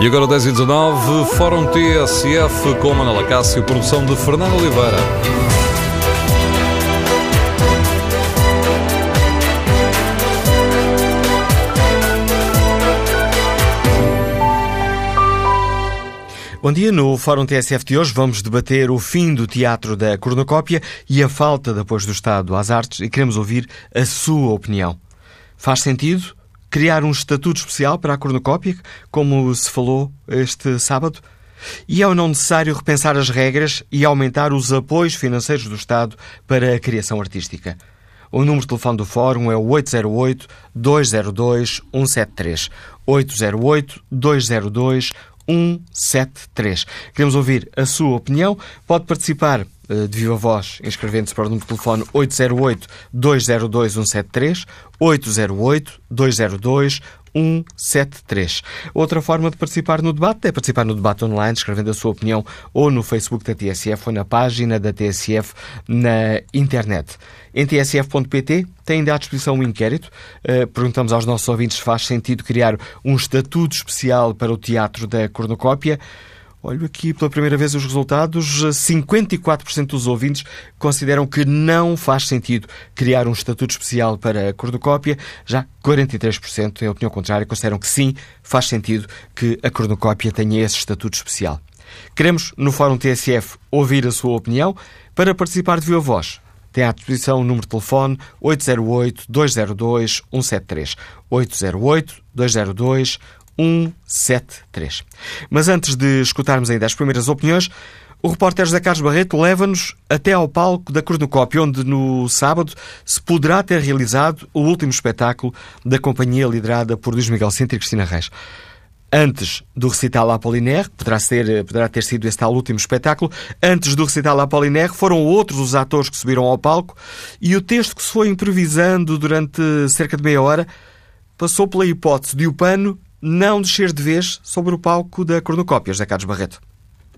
E agora 10 e 19, Fórum TSF com Manela Cássio, produção de Fernando Oliveira. Bom dia, no Fórum TSF de hoje vamos debater o fim do teatro da cornucópia e a falta de apoio do Estado às artes e queremos ouvir a sua opinião. Faz sentido criar um estatuto especial para a cornucópia, como se falou este sábado? E é ou não necessário repensar as regras e aumentar os apoios financeiros do Estado para a criação artística? O número de telefone do Fórum é o 808-202-173. 808-202-173. 173. Queremos ouvir a sua opinião. Pode participar de viva voz, inscrevendo-se para o número de telefone 808-202-173, 808-202-173. 173. Outra forma de participar no debate é participar no debate online, escrevendo a sua opinião ou no Facebook da TSF ou na página da TSF na internet. Em tsf.pt tem ainda à disposição um inquérito. Uh, perguntamos aos nossos ouvintes se faz sentido criar um estatuto especial para o teatro da cornucópia. Olho aqui pela primeira vez os resultados. 54% dos ouvintes consideram que não faz sentido criar um estatuto especial para a cornucópia. Já 43%, em opinião contrária, consideram que sim, faz sentido que a cornucópia tenha esse estatuto especial. Queremos, no Fórum TSF, ouvir a sua opinião. Para participar de viva voz, tem à disposição o número de telefone 808-202-173. 808-202-173. 173. Mas antes de escutarmos ainda as primeiras opiniões, o repórter José Carlos Barreto leva-nos até ao palco da Cornucópia, onde no sábado se poderá ter realizado o último espetáculo da companhia liderada por Luís Miguel Sintra e Cristina Reis. Antes do recital Apollinaire, poderá, ser, poderá ter sido esse tal último espetáculo, antes do recital Apollinaire foram outros os atores que subiram ao palco e o texto que se foi improvisando durante cerca de meia hora passou pela hipótese de o pano não descer de vez sobre o palco da Cornucópia, José Carlos Barreto.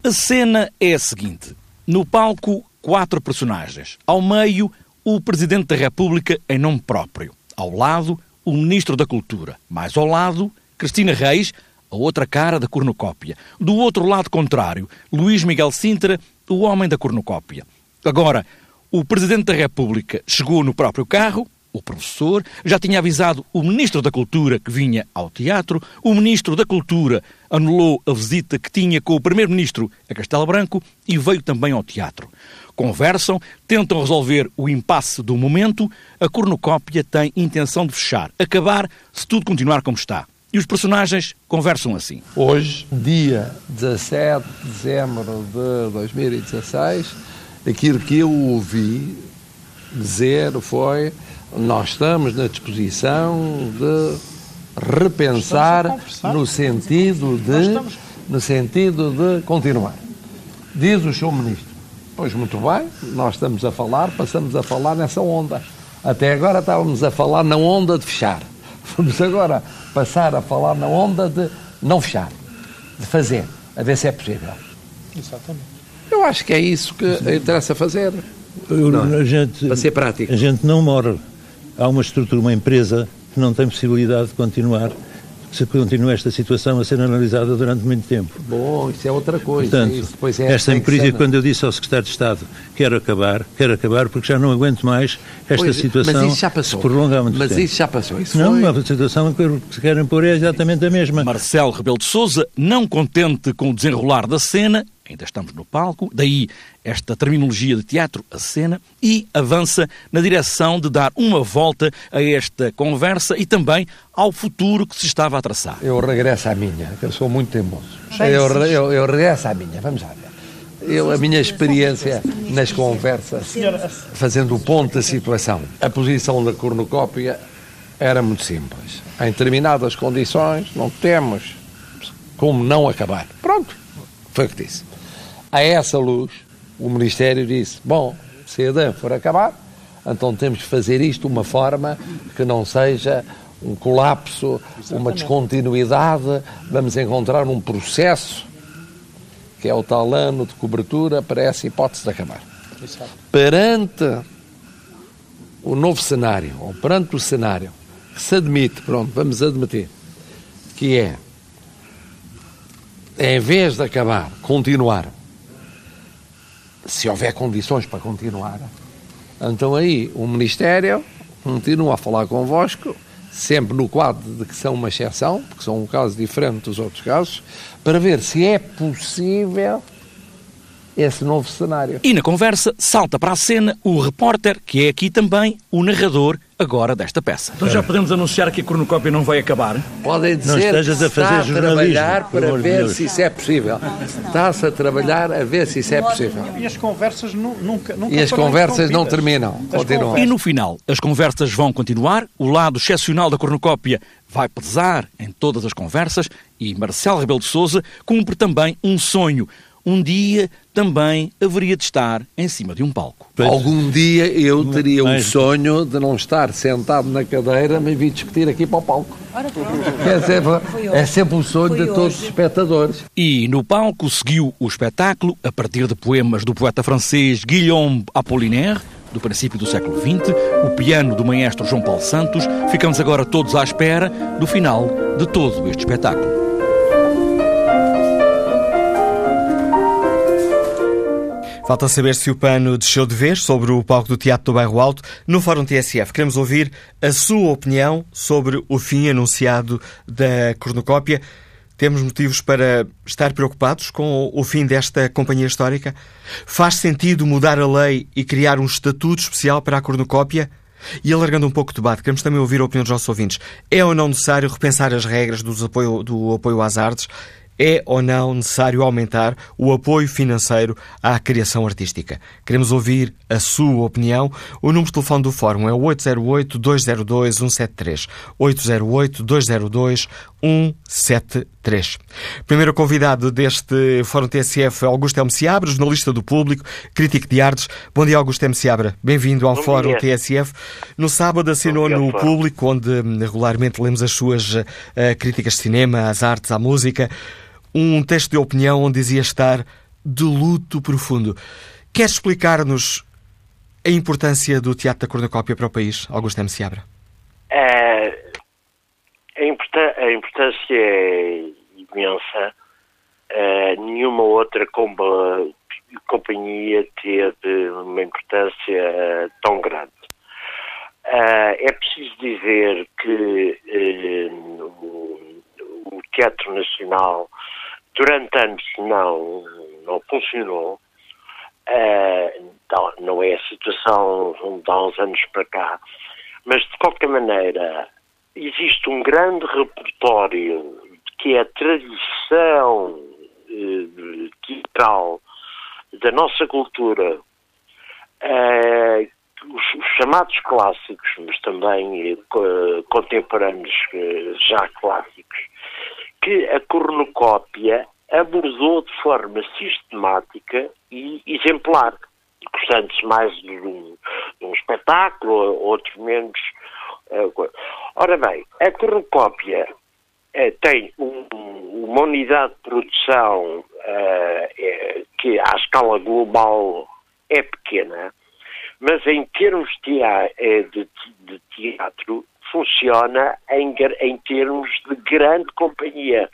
A cena é a seguinte. No palco, quatro personagens. Ao meio, o Presidente da República em nome próprio. Ao lado, o Ministro da Cultura. Mais ao lado, Cristina Reis, a outra cara da cornucópia. Do outro lado contrário, Luís Miguel Sintra, o homem da cornucópia. Agora, o Presidente da República chegou no próprio carro, o professor já tinha avisado o Ministro da Cultura que vinha ao teatro, o Ministro da Cultura anulou a visita que tinha com o Primeiro-Ministro a Castelo Branco e veio também ao teatro. Conversam, tentam resolver o impasse do momento, a cornucópia tem intenção de fechar, acabar se tudo continuar como está. E os personagens conversam assim. Hoje, dia 17 de dezembro de 2016, aquilo que eu ouvi dizer foi nós estamos na disposição de repensar no sentido de no sentido de continuar. Diz o Sr. Ministro. Pois muito bem, nós estamos a falar, passamos a falar nessa onda. Até agora estávamos a falar na onda de fechar. Vamos agora passar a falar na onda de não fechar, de fazer, a ver se é possível. Exatamente. Eu acho que é isso que interessa fazer. Não, a gente, para ser prático. A gente não morre há uma estrutura, uma empresa que não tem possibilidade de continuar se continua esta situação a ser analisada durante muito tempo. Bom, isso é outra coisa. Portanto, é esta empresa, quando eu disse ao Secretário de Estado quero acabar, quero acabar porque já não aguento mais esta pois, situação mas isso já passou. se prolongar muito mas tempo. Mas isso já passou. Isso não, foi... a situação que se querem pôr é exatamente a mesma. Marcelo Rebelo de Sousa, não contente com o desenrolar da cena, ainda estamos no palco, daí esta terminologia de teatro, a cena, e avança na direção de dar uma volta a esta conversa e também ao futuro que se estava a traçar. Eu regresso à minha, que eu sou muito teimoso. Eu, eu, eu regresso à minha, vamos lá Eu, a minha experiência nas conversas, fazendo o ponto da situação, a posição da cornucópia era muito simples. Em determinadas condições, não temos como não acabar. Pronto, foi o que disse. A essa luz, o Ministério disse: bom, se a DAN for acabar, então temos que fazer isto de uma forma que não seja um colapso, Exatamente. uma descontinuidade, vamos encontrar um processo que é o tal ano de cobertura para essa hipótese de acabar. Exato. Perante o novo cenário, ou perante o cenário que se admite, pronto, vamos admitir, que é em vez de acabar, continuar, se houver condições para continuar, então aí o Ministério continua a falar convosco, sempre no quadro de que são uma exceção, porque são um caso diferente dos outros casos, para ver se é possível esse novo cenário. E na conversa salta para a cena o repórter, que é aqui também o narrador agora desta peça. Então já podemos anunciar que a cornucópia não vai acabar? Podem dizer não estejas a fazer está a trabalhar para ver se isso é possível. Está-se a trabalhar a ver se isso é possível. E as conversas nunca, nunca E as conversas não terminam, continuam. E no final, as conversas vão continuar, o lado excepcional da cornucópia vai pesar em todas as conversas e Marcelo Rebelo de Sousa cumpre também um sonho, um dia também haveria de estar em cima de um palco. Pois. Algum dia eu teria o sonho de não estar sentado na cadeira, mas vir discutir aqui para o palco. É sempre, é sempre um sonho de todos os espectadores. E no palco seguiu o espetáculo a partir de poemas do poeta francês Guillaume Apollinaire, do princípio do século XX, o piano do maestro João Paulo Santos. Ficamos agora todos à espera do final de todo este espetáculo. Falta saber se o pano desceu de vez sobre o palco do Teatro do Bairro Alto no Fórum TSF. Queremos ouvir a sua opinião sobre o fim anunciado da cornucópia. Temos motivos para estar preocupados com o fim desta companhia histórica? Faz sentido mudar a lei e criar um estatuto especial para a cornucópia? E alargando um pouco o debate, queremos também ouvir a opinião dos nossos ouvintes. É ou não necessário repensar as regras apoio, do apoio às artes? É ou não necessário aumentar o apoio financeiro à criação artística? Queremos ouvir a sua opinião. O número de telefone do Fórum é 808-202-173. 808-202-173. Primeiro convidado deste Fórum TSF é Augusto M. Seabra, jornalista do Público, crítico de artes. Bom dia, Augusto M. Seabra. Bem-vindo ao Bom Fórum dia. TSF. No sábado assinou no Público, onde hum, regularmente lemos as suas uh, críticas de cinema, às artes, à música um texto de opinião onde dizia estar de luto profundo. Quer explicar-nos a importância do Teatro da Cornucópia para o país, Augusto M. Seabra? É, a, importância é imensa. É, nenhuma outra companhia teve uma importância tão grande. É, é preciso dizer que eh, o Teatro Nacional durante anos não, não funcionou. Uh, não, não é a situação de há uns anos para cá, mas de qualquer maneira existe um grande repertório que é a tradição uh, teatral da nossa cultura, uh, os, os, chamados clássicos, mas também uh, contemporâneos já clássicos, que a cornucópia abordou de forma sistemática e exemplar, gostando-se mais de um, de um espetáculo, outros menos. Uh, ora bem, a cornucópia uh, tem um, uma unidade de produção uh, que à escala global é pequena, mas em termos de, de, de teatro funciona em, em termos de grande companhia.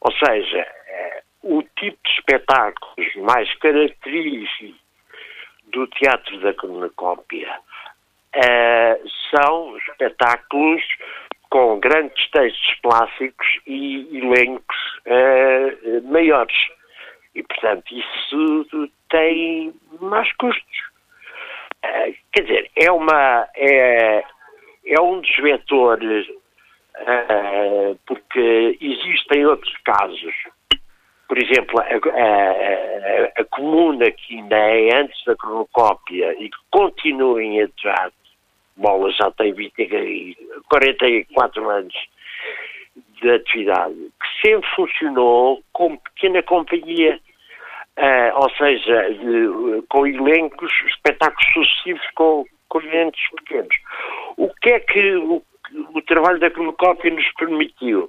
Ou seja, eh, o tipo de espetáculos mais característico do teatro da cornucópia eh, são espetáculos com grandes textos clássicos e elencos uh, maiores. E, portanto, isso tem mais custos. Uh, quer dizer, é uma. É, é um dos vetores, uh, porque existem outros casos. Por exemplo, a, a, a, comuna que ainda é antes da cronocópia e que continua em atividade, Bola já tem 20, 44 anos de atividade, que sempre funcionou como pequena companhia, uh, ou seja, de, com elencos, espetáculos sucessivos com, com pequenos. O que é que o, o trabalho da Cronocópia nos permitiu?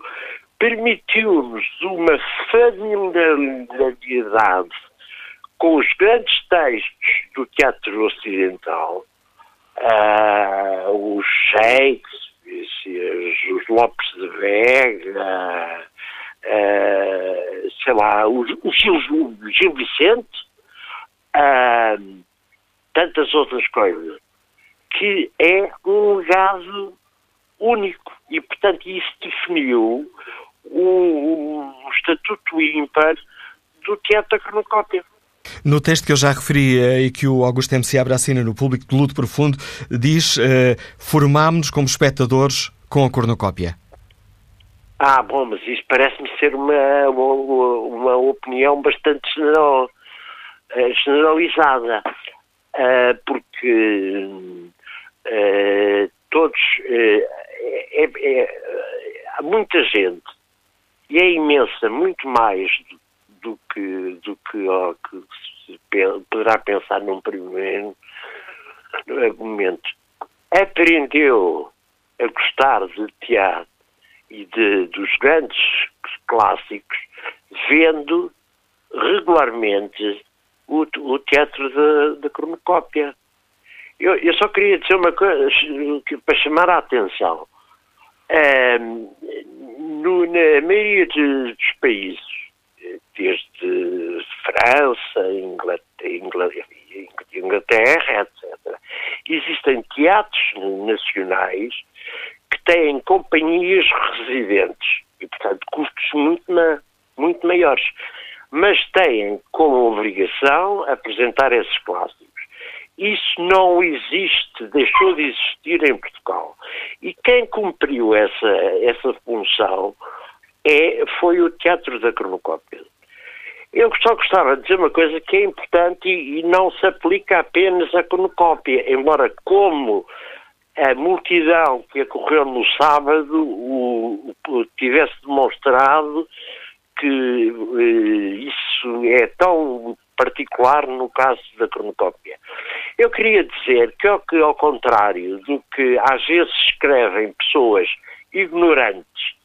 Permitiu-nos uma familiaridade com os grandes textos do teatro ocidental, uh, os Shakespeare, os Lopes de Vega, uh, sei lá, o, o, Gil, o Gil Vicente, uh, tantas outras coisas, que é um legado único. E, portanto, isso definiu o, o estatuto ímpar do teatro da cronocópia. No texto que eu já referi eh, e que o Augusto M. Seabra assina no Público de Luto Profundo, diz uh, formámos-nos como espectadores com a cornucópia. Ah, bom, mas isso parece-me ser uma, uma, opinião bastante general, eh, generalizada, uh, porque uh, todos. Uh, é, é, há muita gente, e é imensa, muito mais do, do que, do que, oh, que se poderá pensar num primeiro argumento. Aprendeu a gostar de teatro e de, dos grandes clássicos vendo regularmente o, o teatro da, da cronocópia. Eu, eu, só queria dizer uma coisa para chamar a atenção. no, na maioria dos países, desde França, Inglaterra, Inglaterra, etc., existem teatros nacionais que têm companhias residentes e, portanto, custos muito, muito maiores, mas têm como obrigação apresentar esses clássicos. Isso não existe, deixou de existir em Portugal. E quem cumpriu essa, essa função é, foi o Teatro da Cronocópia. Eu só gostava de dizer uma coisa que é importante e, e não se aplica apenas à cronocópia, embora como a multidão que ocorreu no sábado o, o, tivesse demonstrado que eh, isso é tão particular no caso da cronocópia. Eu queria dizer que, ao, que, ao contrário do que às vezes escrevem pessoas ignorantes,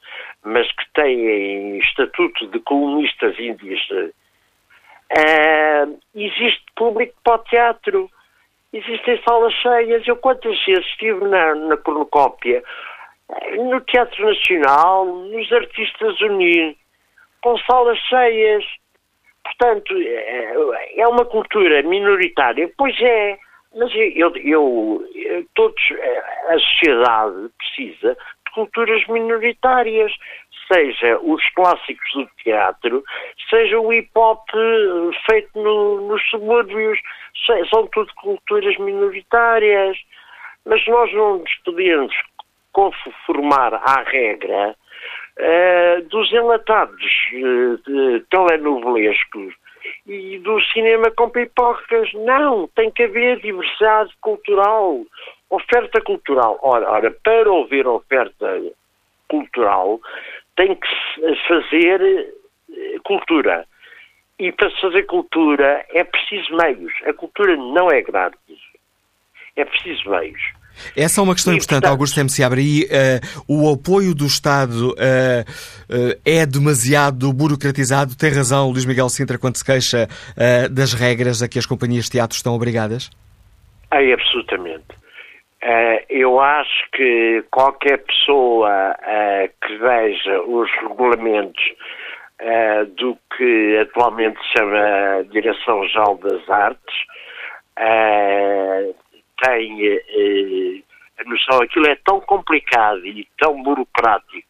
mas que têm estatuto de comunistas índias, uh, existe público para o teatro existem salas cheias. Eu quantas vezes estive na, na no Teatro Nacional, nos Artistas Unidos, com salas cheias. Portanto, é, é uma cultura minoritária. Pois é, mas eu, eu, eu todos, a sociedade precisa de culturas minoritárias. Seja os clássicos do teatro, seja o hip hop eh, feito no, nos subúrbios, são tudo culturas minoritárias, mas nós não nos podemos conformar à regra uh, dos enlatados uh, telenovelescos e do cinema com pipocas. Não, tem que haver diversidade cultural, oferta cultural. Ora, ora para ouvir oferta cultural, tem que fazer eh, cultura. E para se fazer cultura é preciso meios. A cultura não é grátis. É preciso meios. Essa é uma questão e, importante, portanto, Augusto M. Seabra. E uh, o apoio do Estado uh, uh, é demasiado burocratizado? Tem razão Luís Miguel Sintra quando se queixa das regras a que as companhias de teatro estão obrigadas? É, absolutamente. Eu acho que qualquer pessoa que veja os regulamentos do que atualmente se chama Direção-Geral das Artes tem a noção, aquilo é tão complicado e tão burocrático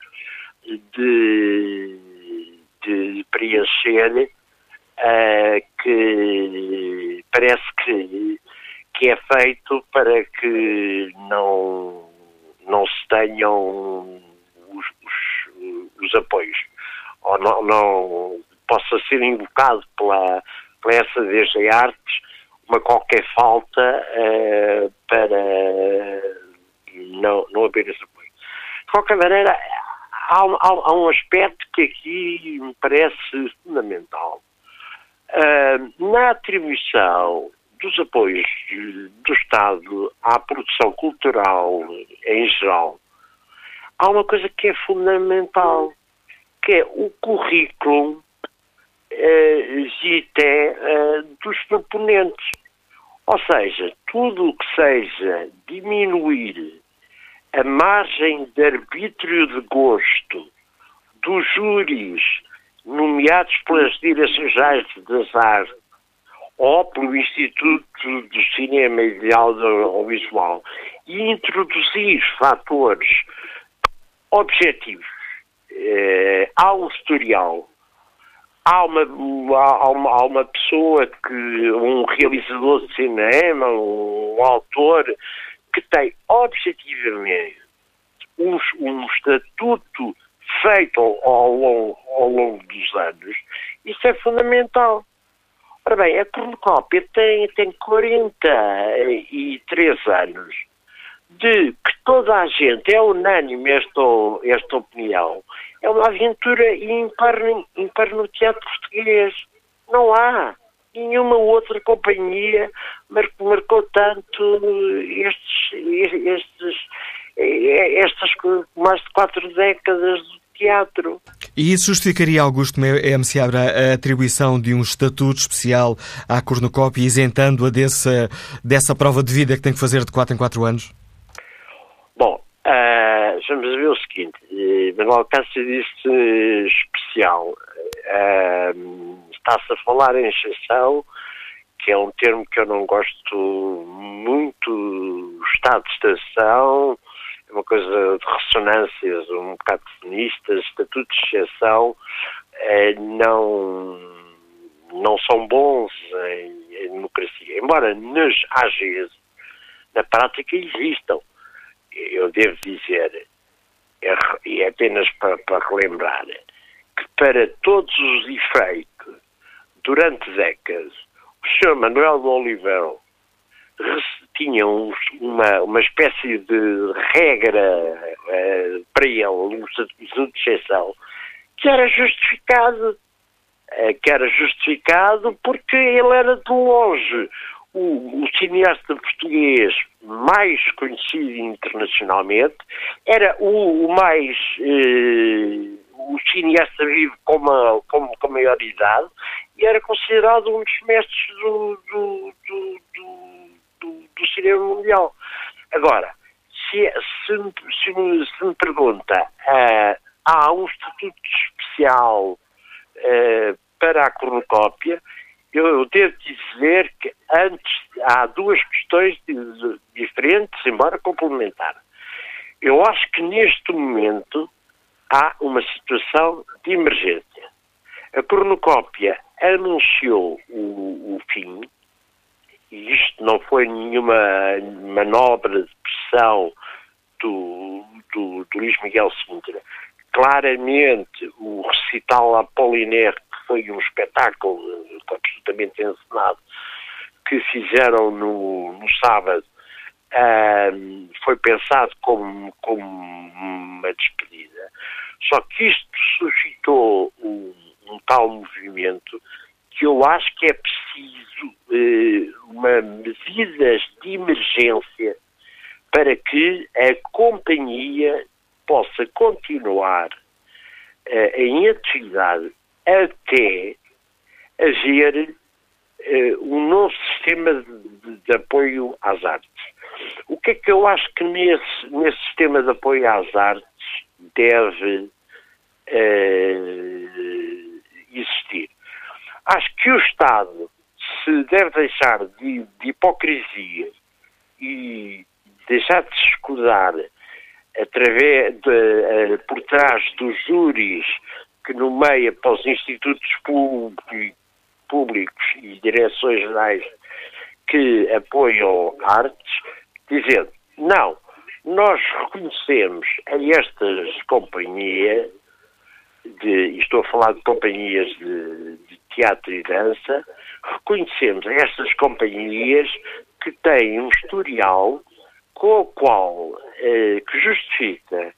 de, de preencher que parece que que é feito para que não, não se tenham os, os, os apoios, ou não, não, possa ser invocado pela, pela essa DG Artes uma qualquer falta uh, para não, não haver esse apoio. De qualquer maneira, há, há, há um aspecto que aqui me parece fundamental. Uh, na atribuição dos apoios do Estado à produção cultural em geral, há uma coisa que é fundamental, que é o currículo eh, eh, dos proponentes. Ou seja, tudo o que seja diminuir a margem de arbítrio de gosto dos júris nomeados pelas direções das artes ou pelo Instituto do Cinema e de Audiovisual e introduzir fatores objetivos eh, ao historial há uma, há, uma, há uma pessoa que, um realizador de cinema, um, autor, que tem objetivamente um, um estatuto feito ao, ao, longo, ao longo dos anos, isso é fundamental. Ora bem, a cornucópia tem, tem 43 anos de que toda a gente é unânime esta, esta opinião. É uma aventura ímpar, ímpar no teatro português. Não há nenhuma outra companhia marcou, marcou tanto estes, estes, estas mais de quatro décadas do teatro. E isso justificaria, Augusto M. Seabra, a atribuição de um estatuto especial à cornucópia, isentando-a dessa, dessa prova de vida que tem que fazer de 4 em 4 anos? Bom, uh, vamos ver o seguinte. Uh, Manuel Cássio disse especial. Uh, Está-se a falar em exceção, que é um termo que eu não gosto muito. Estado de estação, é uma coisa de ressonâncias um bocado feministas, estatutos de exceção, não, não são bons em, em democracia. Embora nas AGs, na prática, existam eu devo dizer, é e é apenas para, para relembrar, que para todos os efeitos, durante décadas, o Sr. Manuel de Oliveira tinha um, uma, uma espécie de regra uh, para ele, um estatuto de exceção, que era justificado. Uh, que era justificado porque ele era de longe o, o, cineasta português mais conhecido internacionalmente, era o, o mais eh, o cineasta vivo com, uma, com, com maior idade e era considerado um dos mestres do, do, do, do, do cinema mundial. Agora, se, se, se, me, se me pergunta, uh, há um estatuto especial uh, para a cornucópia, eu devo dizer que antes há duas questões diferentes, embora complementares. Eu acho que neste momento há uma situação de emergência. A cornucópia anunciou o, o fim, e isto não foi nenhuma manobra de pressão do, do, do Luís Miguel Sintra. Claramente, o recital Apollinaire foi um espetáculo absolutamente encenado que fizeram no, no sábado foi pensado como, como uma despedida. Só que isto suscitou um, um tal movimento que eu acho que é preciso uh, uma medidas de emergência para que a companhia possa continuar uh, em atividade até haver uh, um novo sistema de, de, apoio às artes. O que é que eu acho que nesse, nesse sistema de apoio às artes deve uh, existir? Acho que o Estado se deve deixar de, de hipocrisia e deixar de escudar através de, uh, por trás dos júris que nomeia para os institutos públicos e direções gerais que apoiam artes, dizendo, não, nós reconhecemos a estas companhias, de, estou a falar de companhias de, de teatro e dança, reconhecemos a estas companhias que têm um historial com o qual, eh, que justifica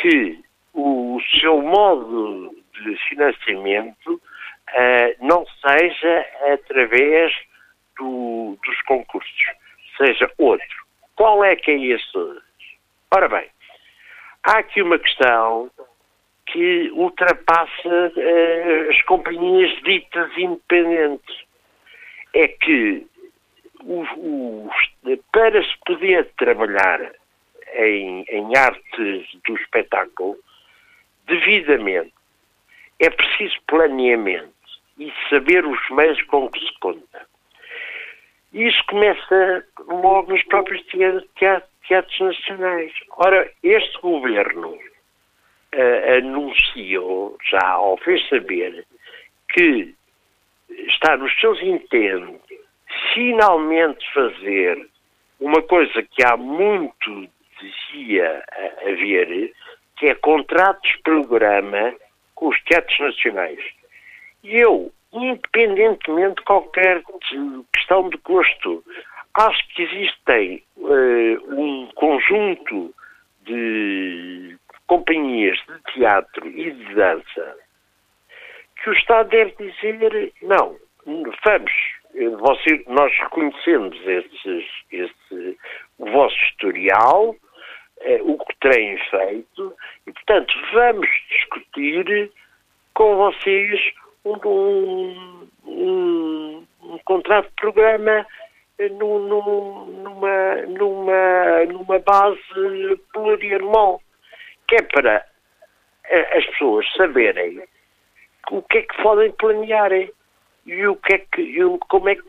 que o seu modo de financiamento uh, não seja através do, dos concursos, seja outro. Qual é que é esse? Ora bem, há aqui uma questão que ultrapassa uh, as companhias ditas independentes. É que os, os, para se poder trabalhar em, em artes do espetáculo, devidamente, é preciso planeamento e saber os meios com que se conta. Isso começa logo nos próprios teatros nacionais. Ora, este governo uh, anunciou, já ou fez saber, que está nos seus intentos finalmente fazer uma coisa que há muito dizia haver, que é contratos de programa com os teatros nacionais. E eu, independentemente de qualquer questão de gosto, acho que existem uh, um conjunto de companhias de teatro e de dança que o Estado deve dizer não, vamos, você, nós reconhecemos esses, esse, o vosso historial, eh, o que têm feito, e portanto vamos discutir com vocês um, um, um, um contrato de programa no, no, numa, numa, numa base plurianual, que é para as pessoas saberem o que é que podem planear e o que é que, como é que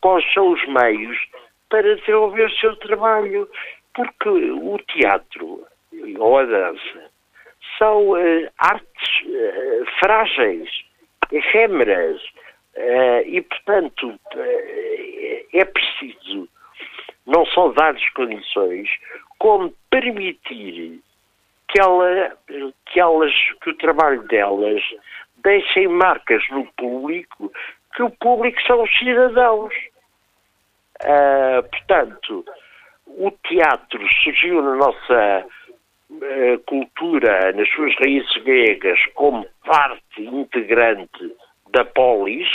quais são os meios para desenvolver o seu trabalho, porque o teatro ou a dança são uh, artes uh, frágeis, efêmeras, uh, e portanto é preciso não só dar-lhes condições, como permitir que, ela, que elas, que o trabalho delas deixem marcas no público, que o público são os cidadãos. Uh, portanto, o teatro surgiu na nossa uh, cultura, nas suas raízes gregas, como parte integrante da polis,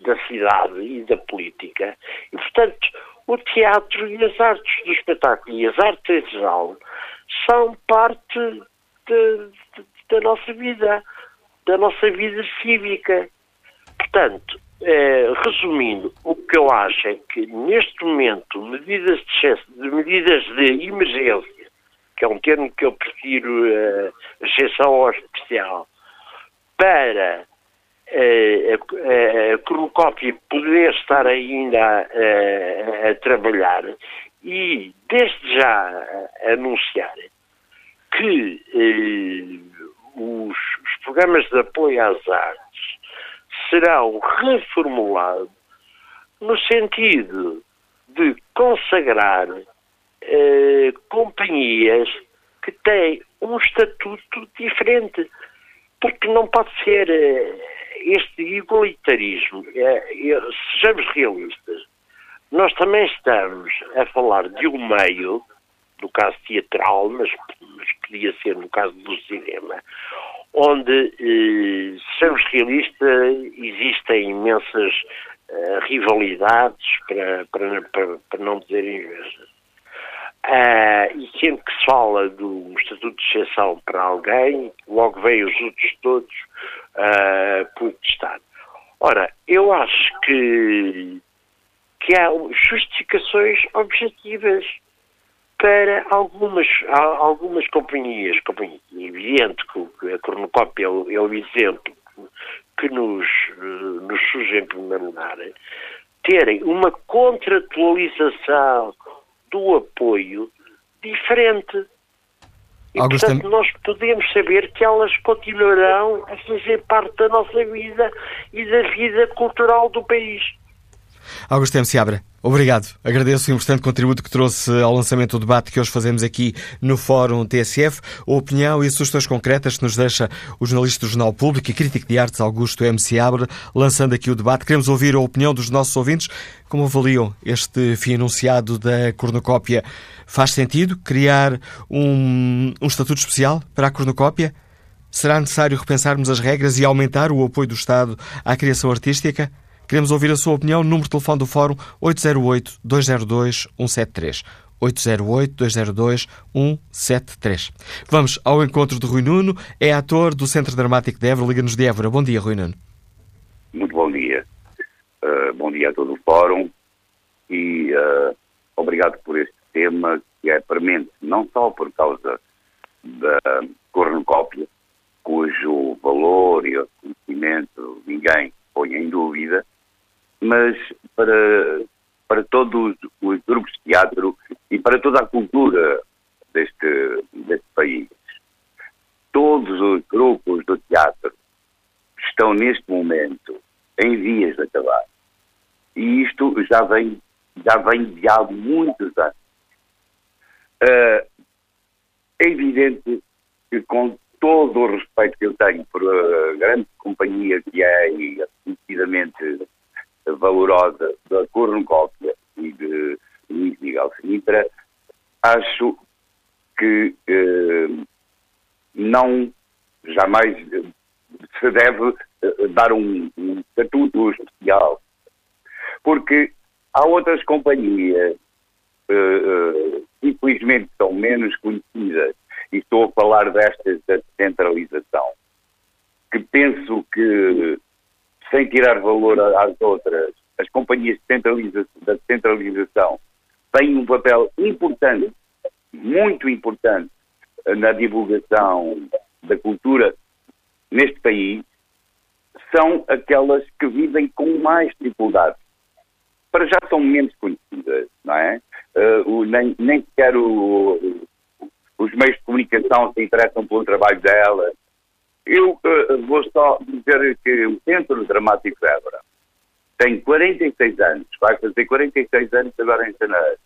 da cidade e da política. E, portanto, o teatro e as artes do espetáculo e as artes em geral são parte de, de, da nossa vida da nossa vida cívica. Portanto, eh, resumindo, o que eu acho é que neste momento medidas de, excesso, de medidas de emergência, que é um termo que eu prefiro eh, exceção ao especial, para eh, a, a poder estar ainda a, a, a trabalhar e desde já anunciar que eh, os, os programas de apoio às artes serão reformulados no sentido de consagrar eh, companhias que têm um estatuto diferente. Porque não pode ser eh, este igualitarismo. Eh, sejamos realistas. Nós também estamos a falar de um meio no caso teatral, mas, mas podia ser no caso do cinema, onde, eh, sejamos realistas, existem imensas eh, rivalidades, para, para, para, não dizer invejas. Uh, e sempre que se fala um estatuto de exceção para alguém, logo vem os outros todos uh, protestar. Ora, eu acho que, que há justificações objetivas para algumas, algumas companhias, companhias evidente que a Cornucópia é o, é o exemplo que nos, nos surge em primeiro lugar, terem uma contratualização do apoio diferente. E, Augusto... portanto, nós podemos saber que elas continuarão a fazer parte da nossa vida e da vida cultural do país. Augusto M. Seabra, obrigado. Agradeço o importante contributo que trouxe ao lançamento do debate que hoje fazemos aqui no Fórum TSF. A opinião e sugestões concretas que nos deixa o jornalista do Jornal Público e crítico de artes Augusto M. Seabra, lançando aqui o debate. Queremos ouvir a opinião dos nossos ouvintes. Como avaliam este fim anunciado da cornucópia? Faz sentido criar um, um estatuto especial para a cornucópia? Será necessário repensarmos as regras e aumentar o apoio do Estado à criação artística? Queremos ouvir a sua opinião. Número de telefone do Fórum 808-202-173. 808-202-173. Vamos ao encontro de Rui Nuno. É ator do Centro Dramático de Évora. Liga-nos de Évora. Bom dia, Rui Nuno. Muito bom dia. Uh, bom dia a todo o Fórum. E uh, obrigado por este tema que é premente, não só por causa da cornucópia, cujo valor e reconhecimento ninguém põe em dúvida, mas para, para todos os grupos de teatro e para toda a cultura deste, deste país. Todos os grupos do teatro estão neste momento em vias de acabar. E isto já vem, já vem de há muitos anos. Uh, é evidente que com todo o respeito que eu tenho por a grande companhia que é e conhecidamente valorosa da Cornucópia e de Luís Miguel Sinitra, acho que eh, não jamais se deve eh, dar um, um estatuto especial, porque há outras companhias uh, uh, infelizmente são menos conhecidas, e estou a falar destas da descentralização, que penso que, sem tirar valor às outras, as companhias da descentralização têm um papel importante, muito importante, na divulgação da cultura neste país, são aquelas que vivem com mais dificuldades. Para já são menos conhecidas, não é? Uh, nem, nem sequer o, os meios de comunicação se interessam pelo trabalho delas. Eu uh, vou só dizer que o Centro Dramático de Évora tem 46 anos, vai fazer 46 anos agora em janeiro.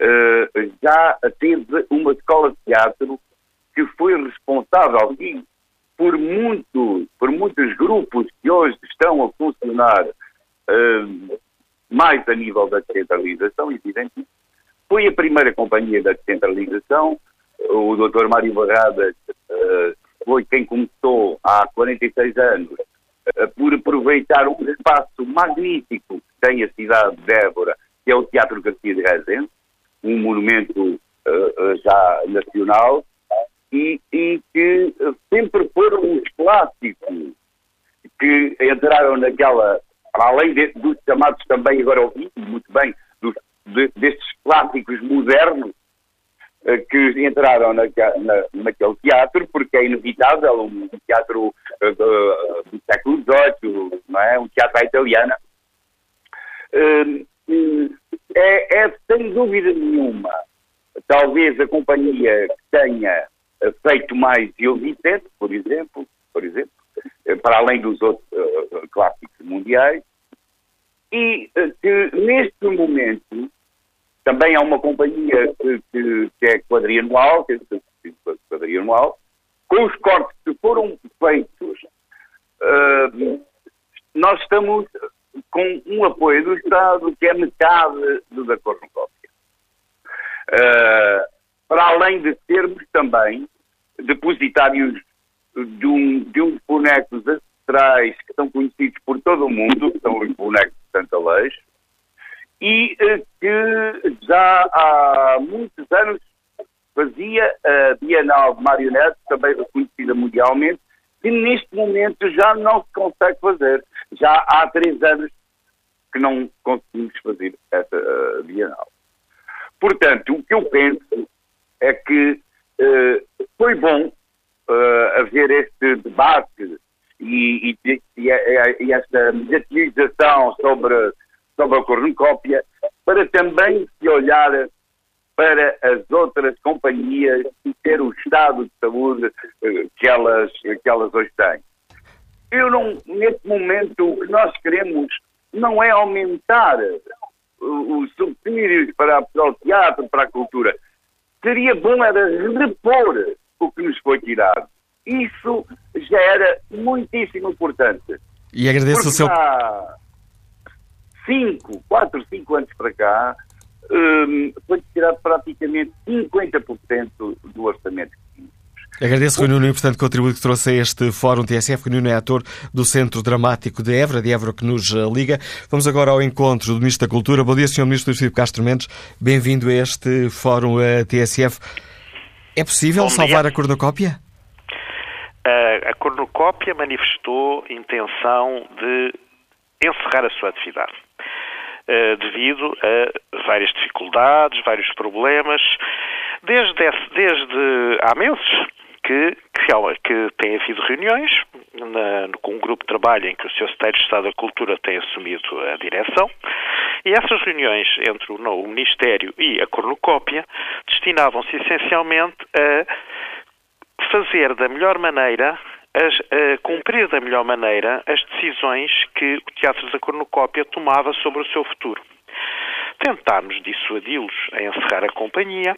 Uh, já teve uma escola de teatro que foi responsável e por, muito, por muitos grupos que hoje estão a funcionar uh, mais a nível da descentralização, evidentemente. Foi a primeira companhia da descentralização. O Dr. Mário Barradas uh, foi quem começou há 46 anos uh, por aproveitar um espaço magnífico que tem a cidade de Évora, que é o Teatro Garcia de Rezende, um monumento já nacional, e, e que sempre foram os clássicos que entraram naquela, para além de, dos chamados também agora ouvidos, muito bem, dos, de, destes clássicos modernos eh, que entraram na, na, naquele teatro, porque é inevitável, um, teatro uh, do, século XVIII, não é? um teatro à italiana. Uh, é, é, sem dúvida nenhuma, talvez a companhia que tenha feito mais Eu Vicente, por exemplo, por exemplo, eh, para além dos outros uh, clássicos mundiais, e que neste momento também há uma companhia que, que, que é quadrianual, que é quadrianual, com os cortes que foram feitos, uh, nós estamos com um apoio do Estado que é metade do da cornucópia. Uh, para além de termos também depositários de, um, de uns bonecos ancestrais que são conhecidos por todo o mundo, que são os bonecos de Santa Leix, e eh, que já há muitos anos fazia a Bienal de Marionetes, também reconhecida mundialmente, que neste momento já não se consegue fazer. Já há três anos que não conseguimos fazer essa uh, Bienal. Portanto, o que eu penso é que uh, foi bom uh, haver este debate e, e, e, e esta mediatização sobre, sobre a cornucópia para também se olhar para as outras companhias e ter o estado de saúde uh, que elas, que elas hoje têm. Eu não, neste momento, o que nós queremos não é aumentar os subsídios para, para o teatro, para a cultura. Seria bom era repor o que nos foi tirado. Isso já era muitíssimo importante. E agradeço Porque o seu. Há cinco, quatro, cinco anos para cá, um, foi tirado praticamente 50% do orçamento Agradeço, Rui Nuno, o importante contributo que trouxe a este Fórum TSF. Rui Nuno é ator do Centro Dramático de Évora, de Évora que nos eh, liga. Vamos agora ao encontro do Ministro da Cultura. Bom dia, Sr. Ministro Luís Filipe Castro Mendes. Bem-vindo a este Fórum eh, TSF. É possível salvar a cornucópia? Uh, a cornucópia manifestou intenção de encerrar a sua atividade. Uh, devido a várias dificuldades, vários problemas. Desde, desde há meses que, que, que tem havido reuniões na, com um grupo de trabalho em que o Sr. Secretário de Estado da Cultura tem assumido a direção, e essas reuniões entre o, o Ministério e a cornucópia destinavam-se essencialmente a fazer da melhor maneira as, a cumprir da melhor maneira as decisões que o Teatro da Cornucópia tomava sobre o seu futuro. Tentámos dissuadi-los a encerrar a companhia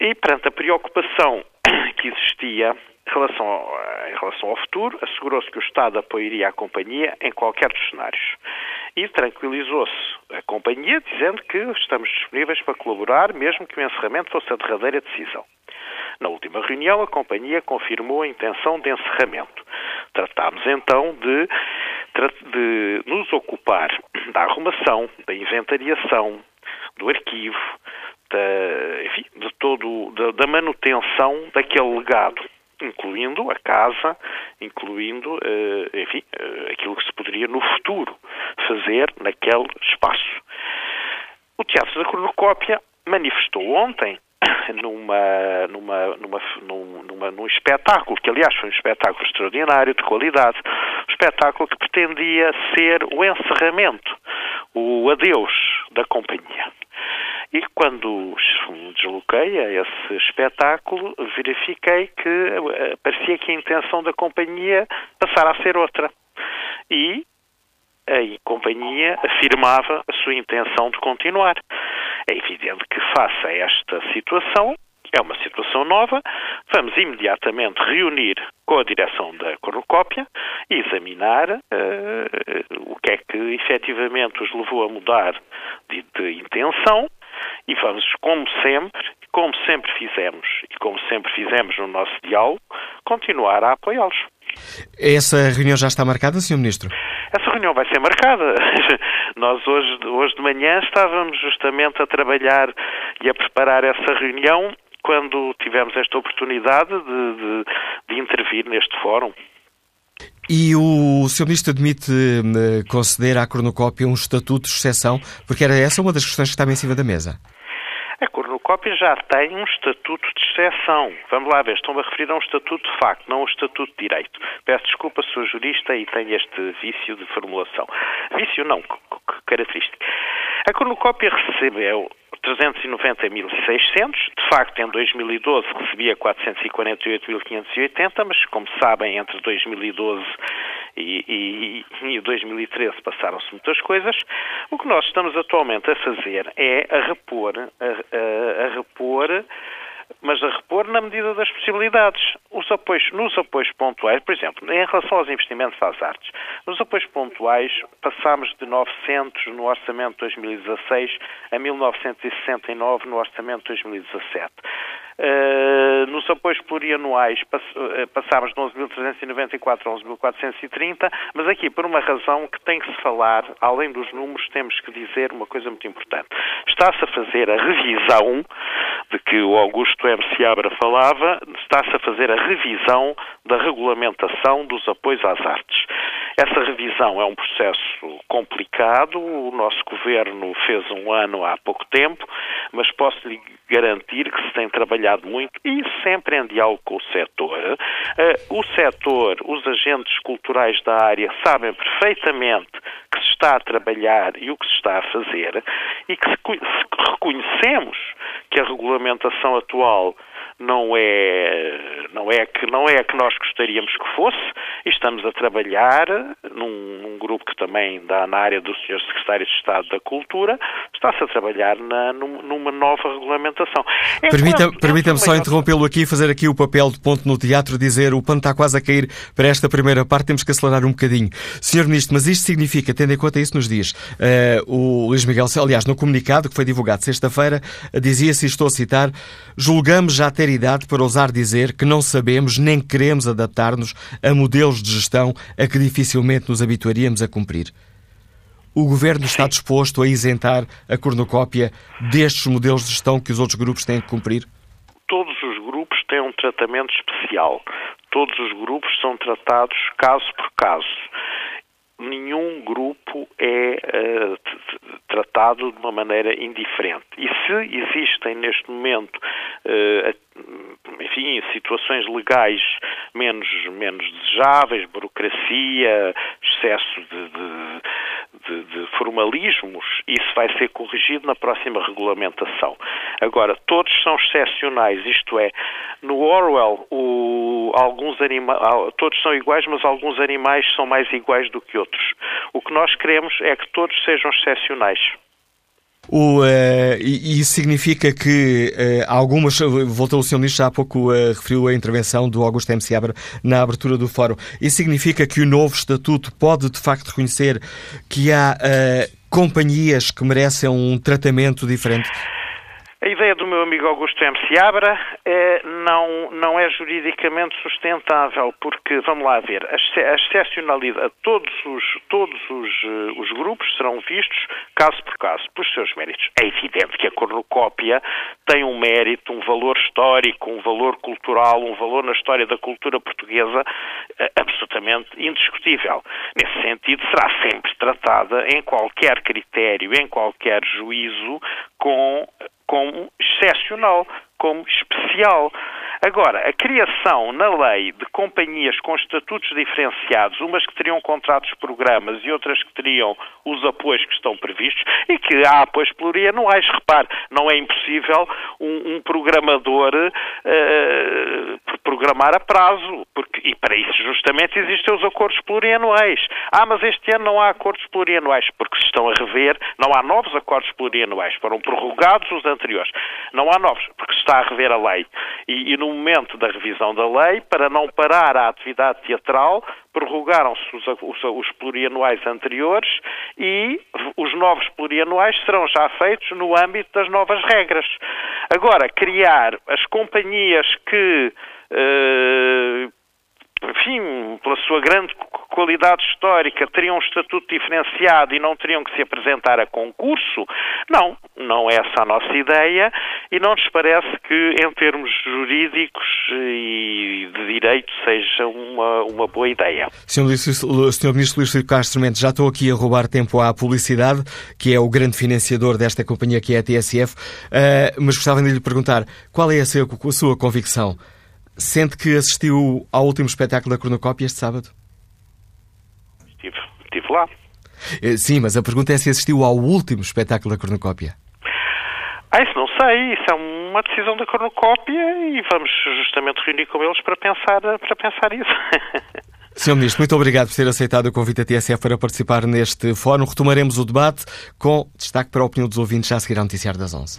e, perante a preocupação que existia em relação ao, em relação ao futuro, assegurou-se que o Estado apoiaria a companhia em qualquer dos cenários. E tranquilizou-se a companhia, dizendo que estamos disponíveis para colaborar, mesmo que o encerramento fosse a derradeira decisão. Na última reunião, a companhia confirmou a intenção de encerramento. Tratámos então de, de nos ocupar da arrumação, da inventariação, do arquivo, da, enfim, de todo, da, da manutenção daquele legado incluindo a casa, incluindo, eh, enfim, eh, aquilo que se poderia no futuro fazer naquele espaço. O Teatro da Cornucópia manifestou ontem numa, numa, numa, num, numa, num espetáculo, que aliás foi um espetáculo extraordinário, de qualidade, um espetáculo que pretendia ser o encerramento, o adeus da companhia. E quando me desloquei a esse espetáculo, verifiquei que eh, parecia que a intenção da companhia passara a ser outra. E a companhia afirmava a sua intenção de continuar. É evidente que, face a esta situação, é uma situação nova, vamos imediatamente reunir com a direção da cornucópia e examinar uh, o que é que efetivamente os levou a mudar de, de intenção e vamos, como sempre, como sempre fizemos e como sempre fizemos no nosso diálogo, continuar a apoiá-los. Essa reunião já está marcada, Sr. Ministro? Essa reunião vai ser marcada. Nós hoje, hoje de manhã estávamos justamente a trabalhar e a preparar essa reunião quando tivemos esta oportunidade de, de, de intervir neste fórum. E o Sr. Ministro admite hum, conceder à cronocópia um estatuto de exceção, porque era essa uma das questões que estava em cima da mesa. A cornucópia já tem um estatuto de exceção. Vamos lá ver, estão a referir a um estatuto de facto, não um estatuto de direito. Peço desculpa, sou jurista e tenho este vício de formulação. Vício não, característica. A cornucópia recebeu 390.600. De facto, em 2012 recebia 448.580, mas, como sabem, entre 2012 e, e, e 2013 passaram-se muitas coisas. O que nós estamos atualmente a fazer é a repor, a, a, a repor mas a repor na medida das possibilidades. Os apoios, nos apoios pontuais, por exemplo, em relação aos investimentos às artes, nos apoios pontuais passámos de 900 no orçamento de 2016 a 1969 no orçamento de 2017. Uh, nos apoios plurianuais uh, passámos de 11.394 a 11.430, mas aqui, por uma razão que tem que se falar, além dos números, temos que dizer uma coisa muito importante. Está-se a fazer a revisão de que o Augusto M. Seabra falava, está-se a fazer a revisão da regulamentação dos apoios às artes. Essa revisão é um processo complicado, o nosso governo fez um ano há pouco tempo, mas posso lhe garantir que se tem trabalhado muito e sempre em diálogo com o setor. Uh, o setor, os agentes culturais da área sabem perfeitamente que se está a trabalhar e o que se está a fazer e que se, se reconhecemos que a regulamentação atual não é não é que não é a que nós gostaríamos que fosse e estamos a trabalhar num, num grupo que também dá na área do Sr. Secretário de Estado da Cultura está-se a trabalhar na, numa nova regulamentação. Permita-me permita só interrompê-lo aqui e fazer aqui o papel de ponto no teatro, dizer o pano está quase a cair para esta primeira parte, temos que acelerar um bocadinho. Senhor Ministro, mas isto significa, tendo em conta isso nos dias, uh, o Luís Miguel, aliás, no comunicado que foi divulgado sexta-feira, dizia-se, estou a citar, julgamos já ter para ousar dizer que não sabemos nem queremos adaptar-nos a modelos de gestão a que dificilmente nos habituaríamos a cumprir. O Governo está disposto a isentar a cornucópia destes modelos de gestão que os outros grupos têm que cumprir? Todos os grupos têm um tratamento especial. Todos os grupos são tratados caso por caso nenhum grupo é uh, tratado de uma maneira indiferente. E se existem neste momento, uh, enfim, enfim, situações legais menos, menos desejáveis, burocracia, excesso de, de, de, de formalismos, isso vai ser corrigido na próxima regulamentação. Agora, todos são excepcionais, isto é, no Orwell, o, alguns anima, todos são iguais, mas alguns animais são mais iguais do que outros. O que nós queremos é que todos sejam excepcionais. O, uh, e isso significa que uh, algumas. Voltou o Sr. Ministro, já há pouco uh, referiu a intervenção do Augusto M. Seabra na abertura do fórum. Isso significa que o novo Estatuto pode, de facto, reconhecer que há companhias que merecem um tratamento diferente? A ideia do meu amigo Augusto M. Seabra é, não, não é juridicamente sustentável, porque, vamos lá ver, a excepcionalidade, todos, os, todos os, eh, os grupos serão vistos caso por caso, pelos seus méritos. É evidente que a cornucópia tem um mérito, um valor histórico, um valor cultural, um valor na história da cultura portuguesa eh, absolutamente indiscutível. Nesse sentido, será sempre tratada em qualquer critério, em qualquer juízo, com como excepcional, como especial. Agora, a criação na lei de companhias com estatutos diferenciados, umas que teriam contratos programas e outras que teriam os apoios que estão previstos, e que há apoios plurianuais. Repare, não é impossível um, um programador uh, programar a prazo, porque, e para isso justamente existem os acordos plurianuais. Ah, mas este ano não há acordos plurianuais, porque se estão a rever, não há novos acordos plurianuais, foram prorrogados os anteriores. Não há novos, porque se está a rever a lei. E, e no momento da revisão da lei, para não parar a atividade teatral, prorrogaram-se os, os, os, plurianuais anteriores e os novos plurianuais serão já feitos no âmbito das novas regras. Agora, criar as companhias que. Uh, enfim, pela sua grande qualidade histórica, teriam um estatuto diferenciado e não teriam que se apresentar a concurso? Não, não é essa a nossa ideia e não nos parece que, em termos jurídicos e de direito, seja uma, uma boa ideia. Sr. Ministro Luís Filipe Castro Mendes, já estou aqui a roubar tempo à publicidade, que é o grande financiador desta companhia que é a TSF, uh, mas gostava de lhe perguntar qual é a sua, a sua convicção? Sente que assistiu ao último espetáculo da Cornucópia este sábado? Estive, estive lá. Eh, sim, mas a pergunta é se assistiu ao último espetáculo da Cornucópia. Ah, isso não sei, isso é uma decisão da Cornucópia e vamos justamente reunir com eles para pensar, para pensar isso. Sr. Ministro, muito obrigado por ter aceitado o convite da TSF para participar neste fórum. Retomaremos o debate com destaque para a opinião dos ouvintes já a seguir ao Noticiário das 11.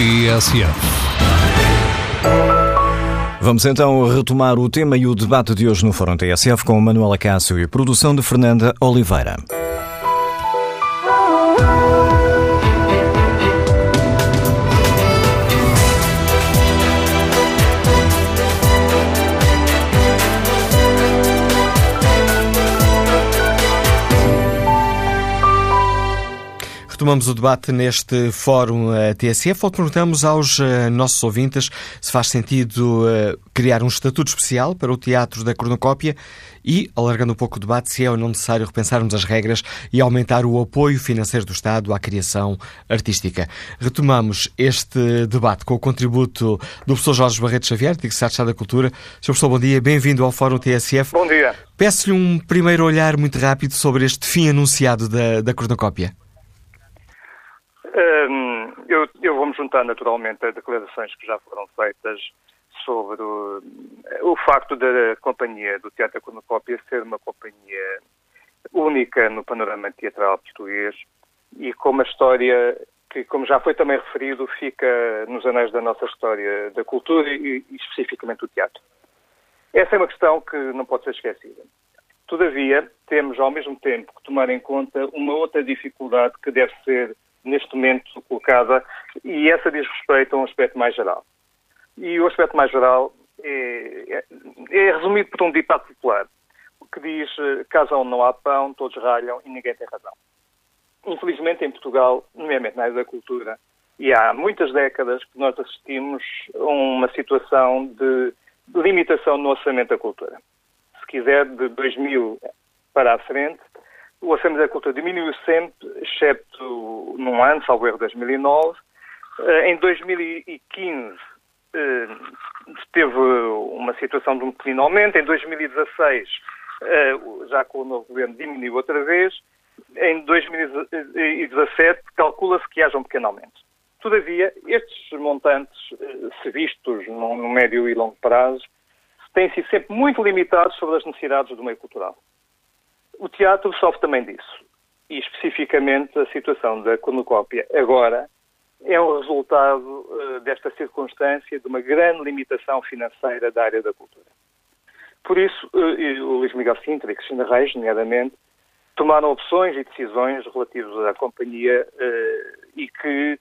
TSF Vamos então retomar o tema e o debate de hoje no Fórum TSF com Manuela Cássio e produção de Fernanda Oliveira. Retomamos o debate neste fórum uh, TSF, onde perguntamos aos uh, nossos ouvintes se faz sentido uh, criar um estatuto especial para o Teatro da Cornucópia e, alargando um pouco o debate, se é ou não necessário repensarmos as regras e aumentar o apoio financeiro do Estado à criação artística. Retomamos este debate com o contributo do professor Jorge Barreto Xavier, de Estado da Cultura. Sr. Professor, bom dia, bem-vindo ao Fórum TSF. Bom dia. Peço-lhe um primeiro olhar muito rápido sobre este fim anunciado da, da Cornucópia. Um, eu, eu vou-me juntar naturalmente a declarações que já foram feitas sobre o, o facto da companhia do Teatro Cornucópia ser uma companhia única no panorama teatral português e com uma história que, como já foi também referido, fica nos anais da nossa história da cultura e, e especificamente do teatro. Essa é uma questão que não pode ser esquecida. Todavia, temos ao mesmo tempo que tomar em conta uma outra dificuldade que deve ser neste momento colocada, e essa diz respeito a um aspecto mais geral. E o aspecto mais geral é, é, é resumido por um ditado popular, que diz, caso onde não há pão, todos ralham e ninguém tem razão. Infelizmente, em Portugal, nomeadamente na área da cultura, e há muitas décadas que nós assistimos a uma situação de limitação no orçamento da cultura. Se quiser, de 2000 para a frente, o Orçamento da Cultura diminuiu sempre, exceto num ano, salvo erro 2009, Em 2015 teve uma situação de um pequeno aumento, em 2016, já com o novo governo, diminuiu outra vez, em 2017 calcula-se que haja um pequeno aumento. Todavia, estes montantes, se vistos no médio e longo prazo, têm sido sempre muito limitados sobre as necessidades do meio cultural. O teatro sofre também disso. E especificamente a situação da cornucópia agora é um resultado uh, desta circunstância de uma grande limitação financeira da área da cultura. Por isso, uh, o Luís Miguel Sintra e Cristina Reis, nomeadamente, tomaram opções e decisões relativas à companhia uh, e que,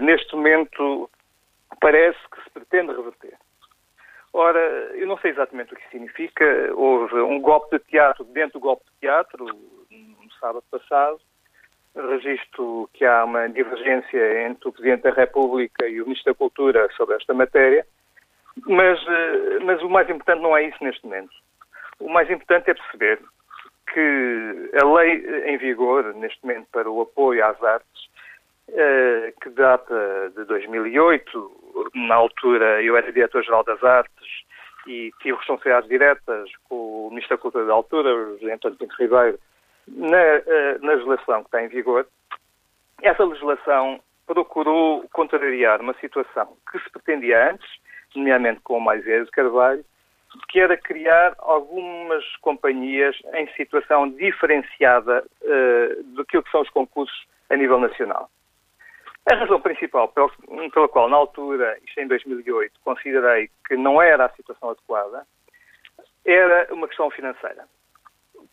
neste momento, parece que se pretende reverter. Ora, eu não sei exatamente o que significa. Houve um golpe de teatro dentro do golpe de teatro, no sábado passado. Registro que há uma divergência entre o Presidente da República e o Ministro da Cultura sobre esta matéria. Mas, eh, mas o mais importante não é isso neste momento. O mais importante é perceber que a lei em vigor, neste momento, para o apoio às artes, eh, que data de 2008. Na altura eu era diretor-geral das artes e tive responsabilidades diretas com o Ministro da Cultura da altura, o José António Pinto Ribeiro, na, eh, na legislação que está em vigor. Essa legislação procurou contrariar uma situação que se pretendia antes, nomeadamente com o Maisés Carvalho, que era criar algumas companhias em situação diferenciada uh, do que são os concursos a nível nacional. A razão principal pela, qual, na altura, isto em 2008, considerei que não era a situação adequada, era uma questão financeira.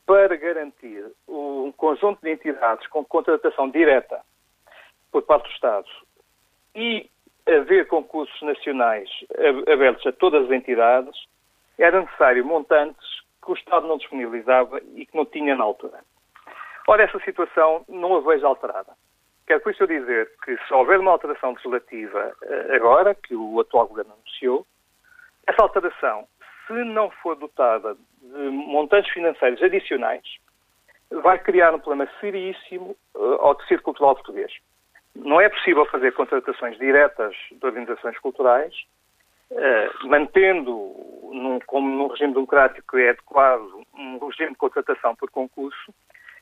Para garantir um conjunto de entidades com contratação direta por parte do Estado e haver concursos nacionais abertos a todas as entidades, era necessário montantes que o Estado não disponibilizava e que não tinha na altura. Ora, essa situação não a vejo alterada. Quero com isto dizer que se houver uma alteração legislativa eh, agora, que o atual governo anunciou, essa alteração, se não for dotada de montantes financeiros adicionais, vai criar um problema seríssimo uh, ao tecido cultural português. Não é possível fazer contratações diretas de organizações culturais, uh, mantendo, como num regime democrático é adequado, um regime de contratação por concurso,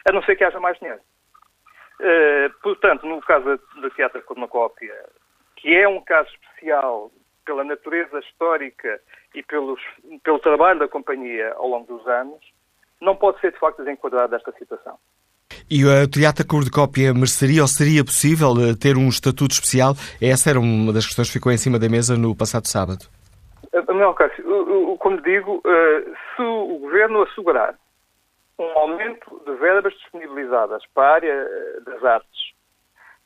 a não ser que haja mais dinheiro. Uh, portanto, no caso da Teatro Cornucópia, que é um caso especial pela natureza histórica e pelos, pelo trabalho da companhia ao longo dos anos, não pode ser de facto desenquadrado desta situação. E o Teatro Cornucópia mereceria ou seria possível eh, ter um estatuto especial? Essa era uma das questões que ficou em cima da mesa no passado sábado. Não, Cássio, como digo, se o Governo assegurar um aumento de verbas disponibilizadas para a área eh, das artes,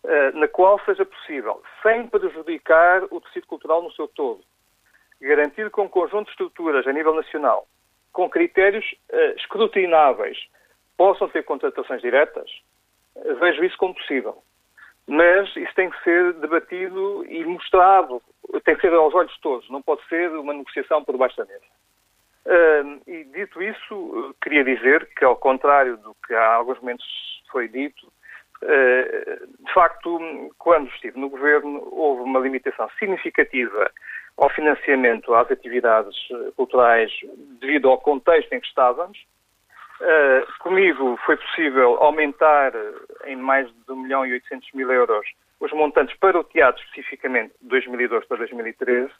eh, na qual seja possível, sem prejudicar o tecido cultural no seu todo, garantir com um conjunto de estruturas a nível nacional, com critérios uh, escrutináveis, possam ter contratações diretas, vejo isso como possível. Mas isso tem que ser debatido e mostrado, tem que ser aos olhos de todos, não pode ser uma negociação por baixo da mesa. E dito isso, queria dizer que, ao contrário do que há alguns momentos foi dito, uh, de facto, quando estive no governo, houve uma limitação significativa ao financiamento às atividades culturais devido ao contexto em que estávamos. Uh, comigo foi possível aumentar em mais de 1 milhão e 800 mil euros os montantes para o teatro, especificamente de 2012 para 2013,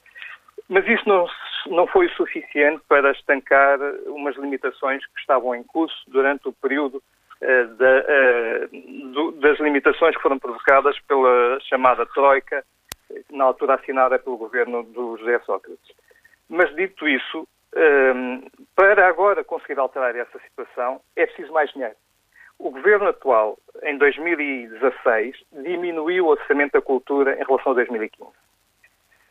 mas isso não, não foi o suficiente para estancar umas limitações que estavam em curso durante o período uh, da, uh, do, das limitações que foram provocadas pela chamada Troika, na altura assinada pelo governo do José Sócrates. Mas dito isso, ehm, para agora conseguir alterar essa situação, é preciso mais dinheiro. O governo atual, em 2016, diminuiu o orçamento da cultura em relação a 2015.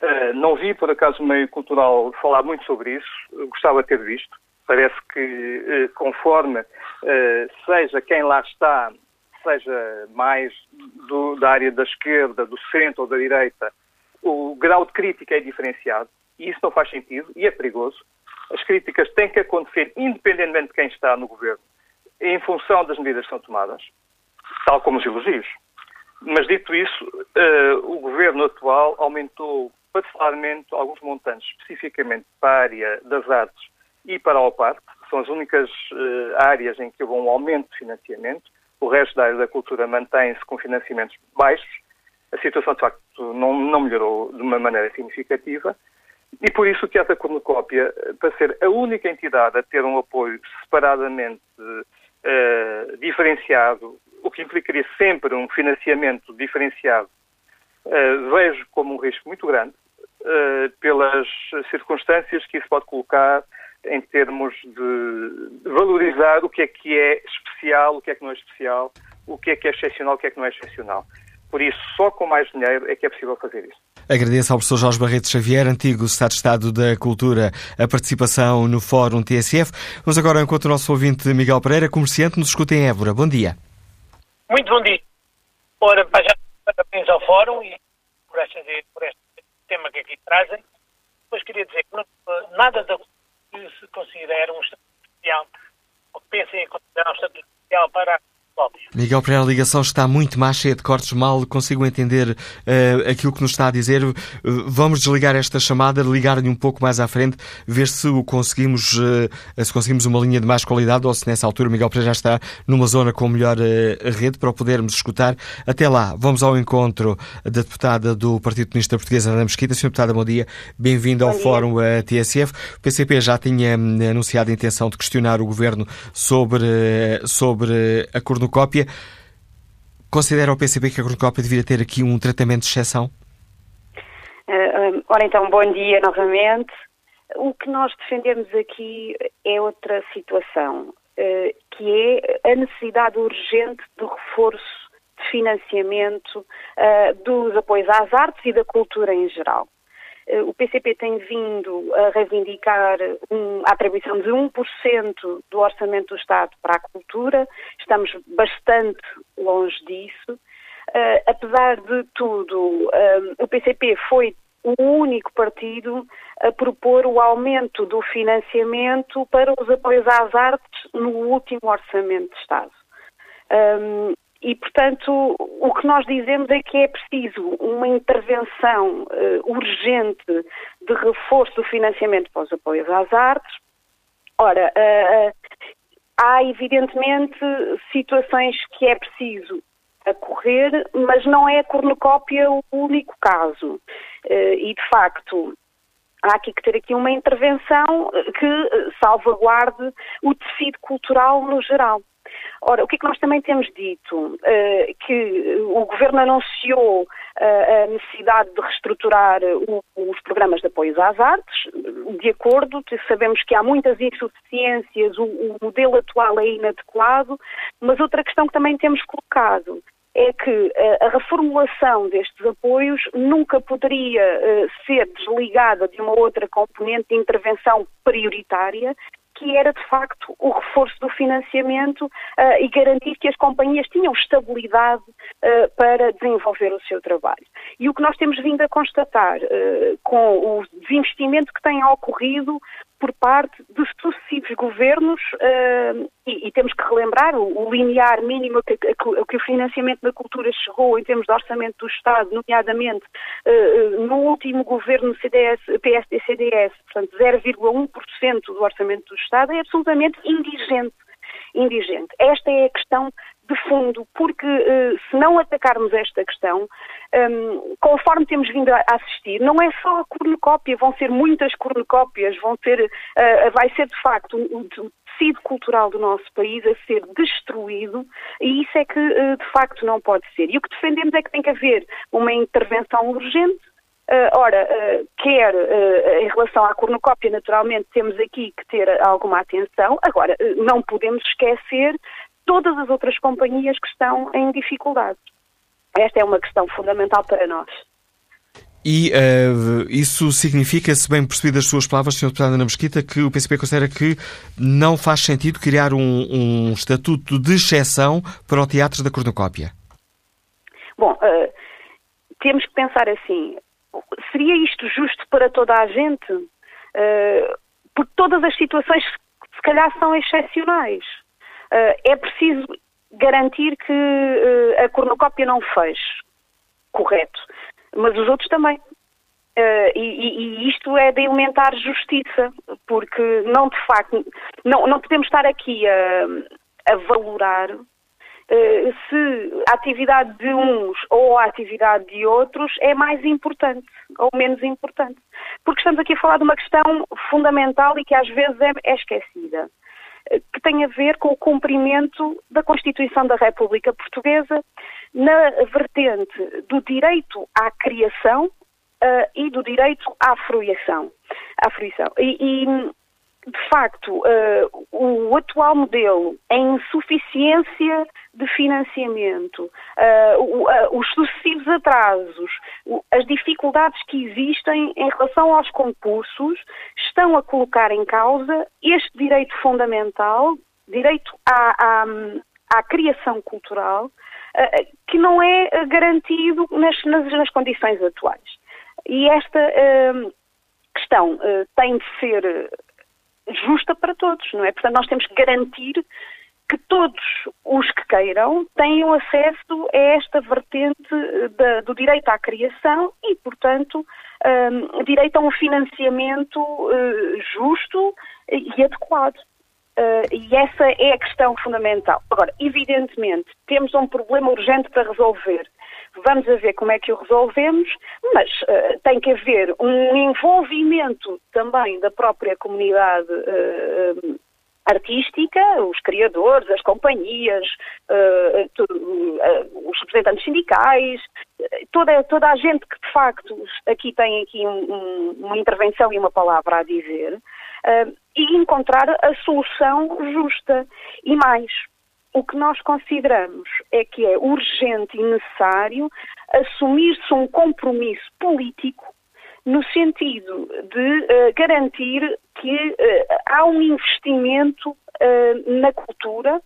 Uh, não vi, por acaso, o meio cultural falar muito sobre isso, gostava de ter visto. Parece que, uh, conforme uh, seja quem lá está, seja mais do, da área da esquerda, do centro ou da direita, o grau de crítica é diferenciado e isso não faz sentido e é perigoso. As críticas têm que acontecer independentemente de quem está no governo, em função das medidas que são tomadas, tal como os elogios. Mas dito isso, o governo atual aumentou parceladamente alguns montantes, especificamente para a área das artes e para a OPART, que são as únicas uh, áreas em que houve um aumento de financiamento. O resto da área da cultura mantém-se com financiamentos baixos. A situação, de facto, não, não melhorou de uma maneira significativa. E por isso o Teatro Cornucópia, para ser a única entidade a ter um apoio separadamente uh, diferenciado, o que implicaria sempre um financiamento diferenciado, uh, vejo como um risco muito grande, pelas circunstâncias que isso pode colocar em termos de valorizar o que é que é especial, o que é que não é especial, o que é que é excepcional, o que é que não é excepcional. Por isso, só com mais dinheiro é que é possível fazer isso. Agradeço ao professor Jorge Barreto Xavier, antigo Estado de Estado da Cultura, a participação no Fórum TSF. Vamos agora ao encontro do nosso ouvinte Miguel Pereira, comerciante, nos escuta em Évora. Bom dia. Muito bom dia. Ora, já parabéns ao Fórum e por, esta, por este tema que aqui trazem. Depois queria dizer que nada da que se considera um estatuto especial, ou pensem em considerar um estatuto especial para Miguel Pereira, a ligação está muito má, cheia de cortes, mal consigo entender uh, aquilo que nos está a dizer. Uh, vamos desligar esta chamada, ligar-lhe um pouco mais à frente, ver se o conseguimos, uh, se conseguimos uma linha de mais qualidade ou se nessa altura Miguel Pereira já está numa zona com melhor rede para o podermos escutar. Até lá, vamos ao encontro da deputada do Partido Comunista Português, Ana Mesquita. Senhora deputada, bom dia. Bem-vindo ao Fórum TSF. O PCP já tinha hum, anunciado a intenção de questionar o Governo sobre, sobre a Considera o PCP que a cornucópia deveria ter aqui um tratamento de exceção? Uh, ora então, bom dia novamente. O que nós defendemos aqui é outra situação, uh, que é a necessidade urgente do reforço de financiamento dos apoios às artes e da cultura em geral. Eh, o PCP tem vindo a reivindicar um, a atribuição de 1% do orçamento do Estado para a cultura. Estamos bastante longe disso. Uh, apesar de tudo, uh, o PCP foi o único partido a propor o aumento do financiamento para os apoios às artes no último orçamento de Estado. Um, e, portanto, o que nós dizemos é que é preciso uma intervenção uh, urgente de reforço do financiamento para os apoios às artes. Ora, uh, há evidentemente situações que é preciso acorrer, mas não é a cornucópia o único caso. Uh, e, de facto, há aqui que ter aqui uma intervenção que salvaguarde o tecido cultural no geral. Ora, o que é que nós também temos dito? Uh, que o Governo anunciou uh, a necessidade de reestruturar o, os programas de apoio às artes, de acordo, sabemos que há muitas insuficiências, o, modelo atual é inadequado, mas outra questão que também temos colocado é que eh, a reformulação destes apoios nunca poderia ser desligada de uma outra componente de intervenção prioritária, que era de facto o reforço do financiamento uh, e garantir que as companhias tinham estabilidade uh, para desenvolver o seu trabalho. E o que nós temos vindo a constatar uh, com o desinvestimento que tem ocorrido por parte de sucessivos governos uh, e, e, temos que relembrar o, o linear mínimo que, que, que, o financiamento da cultura chegou em termos de orçamento do Estado, nomeadamente uh, no último governo CDS, PSD-CDS, portanto 0,1% do orçamento do Estado, é absolutamente indigente. Indigente. Esta é a questão de fundo, porque uh, se não atacarmos esta questão, um, conforme temos vindo a assistir, não é só a cornucópia, vão ser muitas cornucópias, vão ser, uh, vai ser de facto o, tecido cultural do nosso país a ser destruído e isso é que de facto não pode ser. E o que defendemos é que tem que haver uma intervenção urgente ora, quer em relação à cornucópia, naturalmente temos aqui que ter alguma atenção. Agora, não podemos esquecer todas as outras companhias que estão em dificuldade. Esta é uma questão fundamental para nós. E uh, isso significa, se bem percebi das suas palavras, Sr. Deputado Ana Mesquita, que o PCP considera que não faz sentido criar um, um estatuto de exceção para o teatro da cornucópia? Bom, uh, temos que pensar assim, seria isto justo para toda a gente? Uh, porque todas as situações se calhar são excepcionais. Uh, é preciso garantir que uh, a cornucópia não feche. Correto. Mas os outros também. Uh, e, e, isto é de elementar justiça, porque não de facto, não, não podemos estar aqui a, a valorar uh, se a atividade de uns ou a atividade de outros é mais importante ou menos importante. Porque estamos aqui a falar de uma questão fundamental e que às vezes é, é esquecida que tem a ver com o cumprimento da Constituição da República Portuguesa na vertente do direito à criação uh, e do direito à fruição. À fruição. E, e de facto, uh, o atual modelo é insuficiência de financiamento, uh, uh, os sucessivos atrasos, as dificuldades que existem em relação aos concursos estão a colocar em causa este direito fundamental, direito à, à, à criação cultural, uh, que não é garantido nas, nas, nas, condições atuais. E esta questão tem de ser justa para todos, não é? Portanto, nós temos que garantir que todos os que queiram tenham acesso a esta vertente da, do direito à criação e, portanto, um, direito a um financiamento uh, justo e adequado. Uh, e essa é a questão fundamental. Agora, evidentemente, temos um problema urgente para resolver. Vamos a ver como é que o resolvemos, mas uh, tem que haver um envolvimento também da própria comunidade uh, artística, os criadores, as companhias, uh, tudo, uh, os representantes sindicais, toda, toda a gente que de facto aqui tem aqui um, um, uma intervenção e uma palavra a dizer, uh, e encontrar a solução justa. E mais, o que nós consideramos é que é urgente e necessário assumir-se um compromisso político no sentido de uh, garantir que uh, há um investimento uh, na cultura,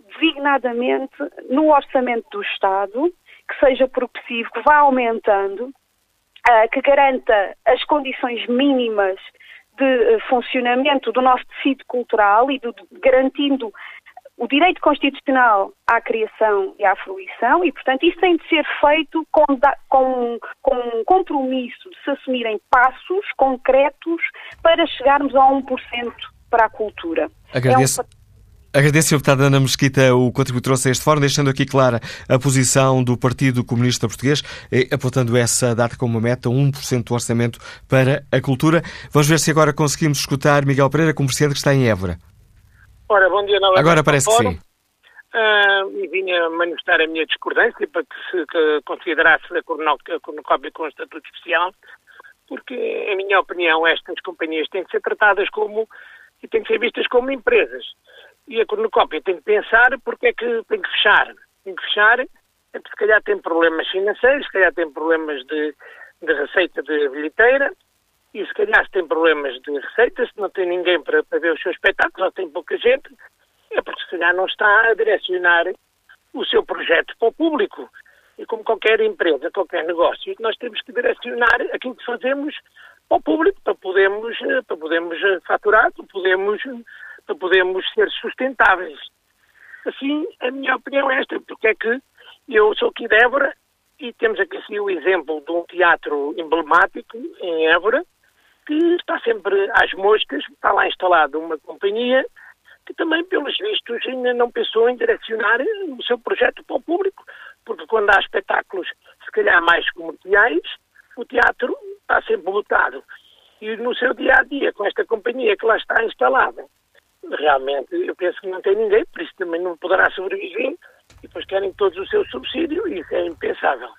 designadamente no orçamento do Estado, que seja progressivo, que vá aumentando, que garanta as condições mínimas de funcionamento do nosso tecido cultural e do, garantindo o direito constitucional à criação e à fruição e, portanto, isso tem de ser feito com, com, com um compromisso de se assumirem passos concretos para chegarmos a 1% para a cultura. Agradeço. É um... Agradeço, deputada Ana Mesquita, o contributo trouxe a este fórum, deixando aqui clara a posição do Partido Comunista Português, apontando essa data como uma meta, 1% do orçamento para a cultura. Vamos ver se agora conseguimos escutar Miguel Pereira, comerciante que está em Évora. Ora, bom dia novamente. Agora parece que sim. Uh, e vinha manifestar a minha discordância para que se que considerasse a cornucópia com um estatuto especial, porque, em minha opinião, estas companhias têm que ser tratadas como e têm que ser vistas como empresas. E a cornucópia tem que pensar porque é que tem que fechar. Tem que fechar, é porque se calhar tem problemas financeiros, se calhar tem problemas de, de receita de bilheteira, e se calhar se tem problemas de receita, se não tem ninguém para, para ver os seus espetáculos, ou tem pouca gente, é porque se calhar não está a direcionar o seu projeto para o público. E como qualquer empresa, qualquer negócio, nós temos que direcionar aquilo que fazemos para o público, para podermos, eh, para podermos eh, faturar, para podermos, para podermos ser sustentáveis. Assim, a minha opinião é esta, porque é que eu sou aqui de Évora e temos aqui assim, o exemplo de um teatro emblemático em Évora, que está sempre às moscas, está lá instalada uma companhia que também, pelos vistos, ainda não pensou em direcionar o seu projeto para o público, porque quando há espetáculos, se calhar mais comerciais, o teatro está sempre lotado. E no seu dia a dia, com esta companhia que lá está instalada, realmente eu penso que não tem ninguém, por isso também não poderá sobreviver, e depois querem todos o seu subsídio, e isso é impensável.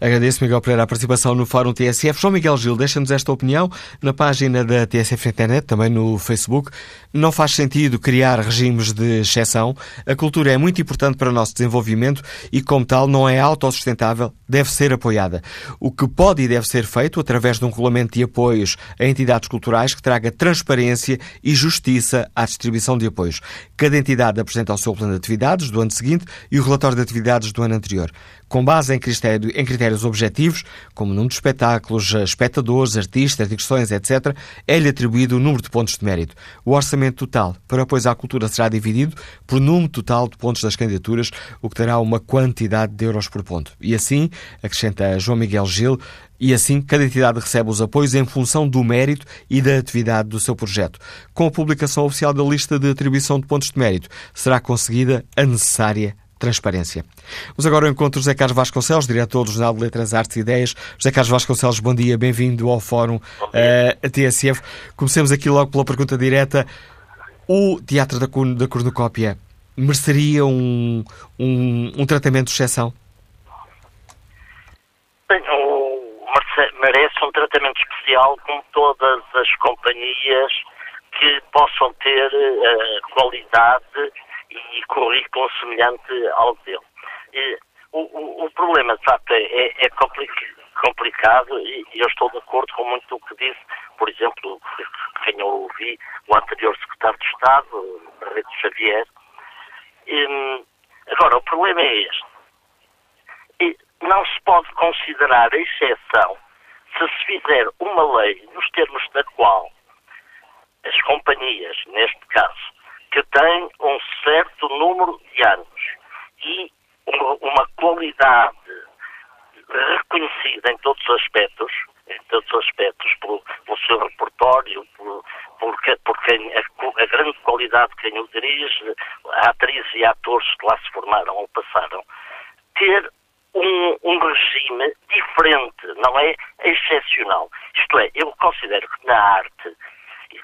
Agradeço, Miguel Pereira, a participação no Fórum TSF. João Miguel Gil, deixa-nos esta opinião na página da TSF Internet, também no Facebook. Não faz sentido criar regimes de exceção. A cultura é muito importante para o nosso desenvolvimento e, como tal, não é autossustentável, deve ser apoiada. O que pode e deve ser feito através de um regulamento de apoios a entidades culturais que traga transparência e justiça à distribuição de apoios. Cada entidade apresenta o seu plano de atividades do ano seguinte e o relatório de atividades do ano anterior. Com base em critério, em critério critérios objetivos, como número de espetáculos, espectadores, artistas, digressões, etc., é-lhe atribuído o número de pontos de mérito. O orçamento total para o apoio à cultura será dividido por número total de pontos das candidaturas, o que terá uma quantidade de euros por ponto. E assim, acrescenta João Miguel Gil, e assim, cada entidade recebe os apoios em função do mérito e da atividade do seu projeto. Com a publicação oficial da lista de atribuição de pontos de mérito, será conseguida a necessária transparência. Vamos agora ao encontro José Carlos Vasconcelos, diretor do Jornal de Letras, Artes e Ideias. José Carlos Vasconcelos, bom dia, bem-vindo ao Fórum uh, TSF. Comecemos aqui logo pela pergunta direta. O Teatro da, da Cornucópia mereceria um, um, um tratamento de exceção? Bem, merece um tratamento especial como todas as companhias que possam ter uh, qualidade e currículo semelhante ao dele. E, o, o, o, problema, de facto, é, é, é complicado e, e, eu estou de acordo com muito o que disse, por exemplo, quem eu ouvi, o anterior secretário de Estado, Barreto Xavier. E, agora, o problema é este. E não se pode considerar a exceção se se fizer uma lei nos termos da qual as companhias, neste caso, que têm um certo número de anos e uma qualidade reconhecida em todos os aspectos, em todos os aspectos, pelo, pelo seu repertório, por, por, por quem, a, a, grande qualidade de quem o dirige, atrizes e atores que lá se formaram ou passaram, ter um, um, regime diferente, não é excepcional. Isto é, eu considero que na arte,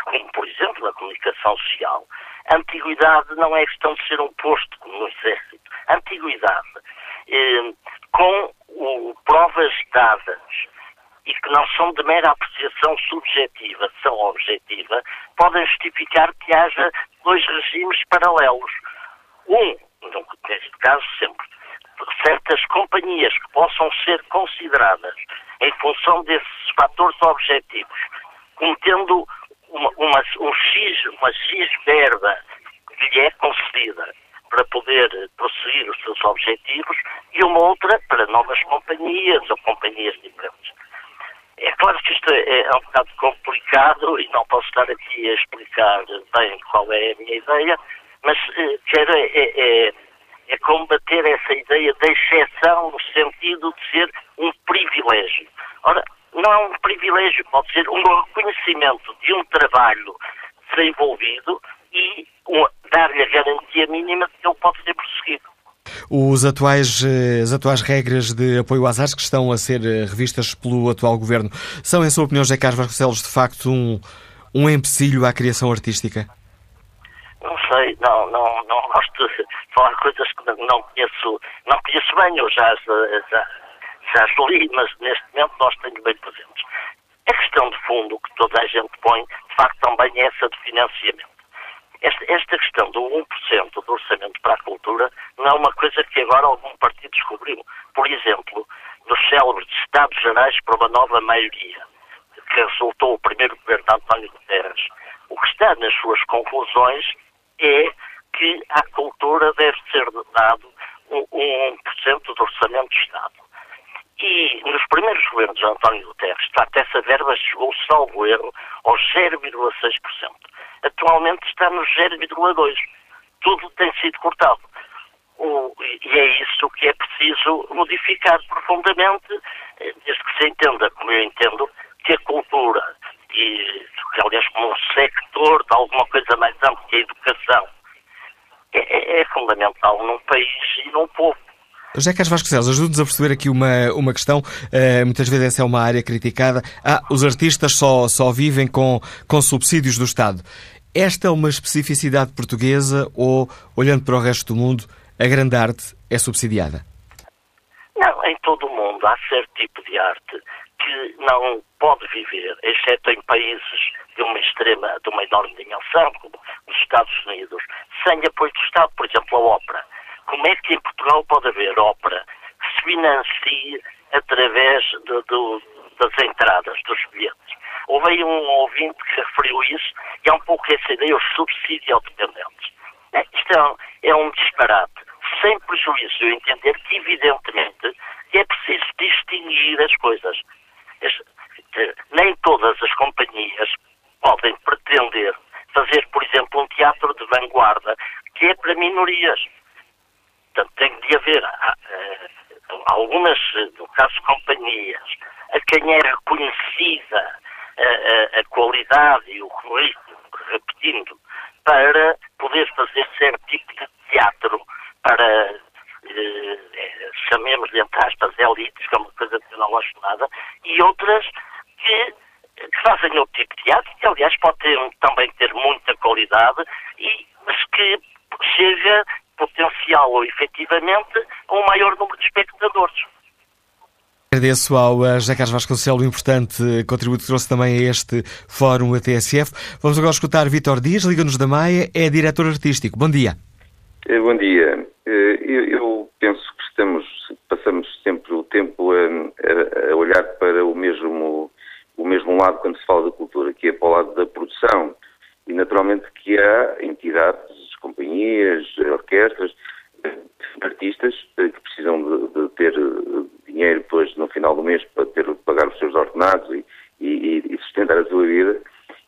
como por exemplo na comunicação social, antiguidade não é questão de ser um posto como no exército. Antiguidade, eh, com o, provas dadas e que não são de mera apreciação subjetiva, são objetiva, podem justificar que haja dois regimes paralelos. Um, neste caso sempre, certas companhias que possam ser consideradas em função desses fatores objetivos, como tendo uma, uma, um X, uma X verba que lhe é concedida para poder prosseguir os seus objetivos e uma outra para novas companhias ou companhias diferentes. É claro que isto é, é um bocado complicado e não posso estar aqui a explicar bem qual é a minha ideia, mas eh, quero é, é, é, é combater essa ideia da exceção no sentido de ser um privilégio. Ora, não é um privilégio, pode ser um reconhecimento de um trabalho desenvolvido e um, dar-lhe a garantia mínima de que ele pode ser prosseguido. Os atuais, eh, as atuais regras de apoio às artes que estão a ser eh, revistas pelo atual governo são, em sua opinião, José Carlos Vasconcelos, de facto um, um empecilho à criação artística? Não sei, não, não, não gosto de falar coisas que não conheço, não conheço bem, eu já, já, já li, mas neste momento nós temos bem presentes. A questão de fundo que toda a gente põe, de facto, também é essa de financiamento. Esta, esta questão do 1% do orçamento para a cultura não é uma coisa que agora algum partido descobriu. Por exemplo, nos célebres Estados Gerais para uma nova maioria, que resultou o primeiro governo de António Guterres, o que está nas suas conclusões é que à cultura deve ser dado um, um 1% do orçamento do Estado. E nos primeiros governos de António Guterres, facto, essa verba chegou, salvo erro, aos 0,6%. Atualmente está nos 0,2%. Tudo tem sido cortado. O, e é isso que é preciso modificar profundamente, eh, desde que se entenda, como eu entendo, que a cultura, e, aliás, como um sector de alguma coisa mais ampla que a educação, é, é, é fundamental num país e num povo. José Carlos Vasconcelos, ajude-nos a perceber aqui uma, uma questão. Uh, muitas vezes essa é uma área criticada. Ah, os artistas só, só vivem com, com subsídios do Estado. Esta é uma especificidade portuguesa ou, olhando para o resto do mundo, a grande arte é subsidiada? Não, em todo o mundo há certo tipo de arte que não pode viver, exceto em países de uma extrema, de uma enorme dimensão, como os Estados Unidos, sem apoio do Estado, por exemplo, a ópera como é que em Portugal pode haver ópera que se financie através de, de, das entradas, dos bilhetes? Houve aí um ouvinte que referiu isso e é um pouco essa ideia, o subsídio autodependentes. Isto é um, é um disparate, sem prejuízo de eu entender que, evidentemente, é preciso distinguir as coisas. Nem todas as companhias podem pretender fazer, por exemplo, um teatro de vanguarda que é para minorias. Portanto, tem de haver uh, algumas, no caso, companhias, a quem é reconhecida a, a, a qualidade e o currículo, repetindo, para poder fazer certo tipo de teatro para eh, chamemos-lhe entre aspas elites, que é uma coisa que eu não gosto nada, e outras que, que fazem outro tipo de teatro, que aliás pode ter, também ter muita qualidade, e, mas que chega potencial ou efetivamente a um maior número de espectadores. Agradeço ao eh, José Carlos Vasconcelos o importante contributo que trouxe também a este fórum a TSF. Vamos agora escutar Vítor Dias, Liga-nos da Maia, é diretor artístico. Bom dia. Eh, bom dia. Eh, eu penso que estamos, passamos sempre o tempo a, a olhar para o mesmo, o mesmo lado quando se fala da cultura, que é para o lado da produção. E naturalmente que há entidades, companhias, orquestras, artistas que precisam de, de ter dinheiro depois no final do mês para ter pagar os seus ordenados e, e, e sustentar a sua vida.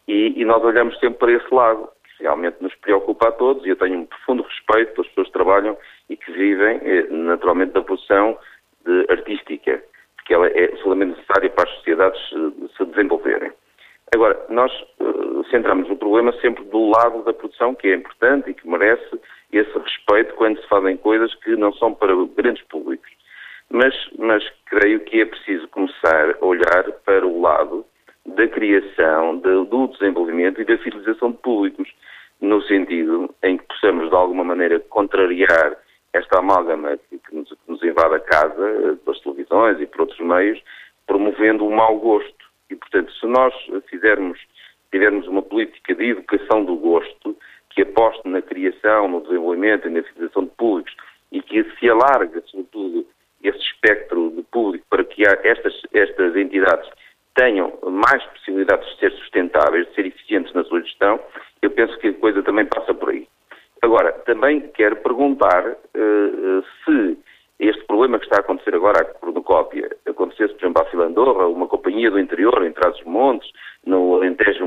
E, e, nós olhamos sempre para esse lado, que realmente nos preocupa a todos, e eu tenho um profundo respeito pelas pessoas que trabalham e que vivem eh, naturalmente da produção de artística, porque ela é absolutamente necessária para as sociedades se desenvolverem. Agora, nós centramos o problema sempre do lado da produção, que é importante e que merece esse respeito quando se fazem coisas que não são para grandes públicos. Mas, mas creio que é preciso começar a olhar para o lado da criação, do desenvolvimento e da fidelização de públicos, no sentido em que possamos, de alguma maneira, contrariar esta amálgama que, nos, que nos invade a casa, pelas televisões e por outros meios, promovendo o mau gosto. E, portanto, se nós fizermos, tivermos uma política de educação do gosto, que aposte na criação, no desenvolvimento e na fidelização de públicos e que se alargue, sobretudo, esse espectro de público para que estas, estas entidades tenham mais possibilidades de ser sustentáveis, de ser eficientes na sua gestão, eu penso que a coisa também passa por aí. Agora, também quero perguntar uh, se este problema que está a acontecer agora à cornucópia acontecesse, por exemplo, à Filandorra, uma companhia do interior, em Trás-os-Montes, no Alentejo,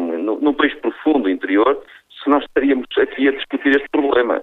interior, se nós estaríamos aqui a discutir este problema.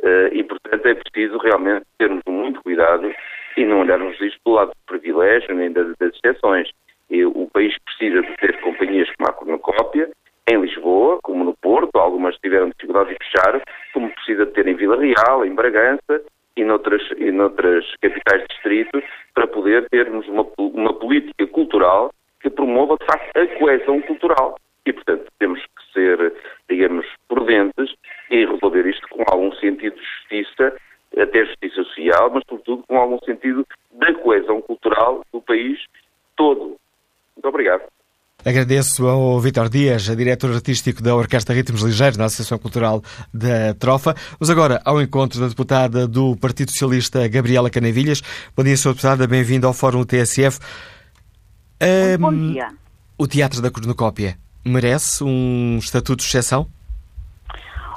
Uh, e, portanto, é preciso realmente termos muito cuidado e não olharmos isto do lado do privilégio nem das, das exceções. E o país precisa de ter companhias como a Cornucópia, em Lisboa, como no Porto, algumas tiveram dificuldade de fechar, como precisa de ter em Vila Real, em Bragança e noutras, e noutras capitais de distrito, para poder termos uma, uma política cultural que promova, de facto, a coesão cultural. E, portanto, temos que ser, digamos, prudentes e resolver isto com algum sentido de justiça até justiça social, mas sobretudo com algum sentido da coesão cultural do país todo. Muito obrigado. Agradeço ao Vítor Dias, diretor artístico da Orquestra Ritmos Ligeiros, na Associação Cultural da Trofa. Vamos agora ao encontro da deputada do Partido Socialista, Gabriela Canavilhas. Bom dia, Sra. Deputada, bem-vinda ao Fórum TSF. Um, Bom dia. O Teatro da Cornucópia merece um estatuto de exceção?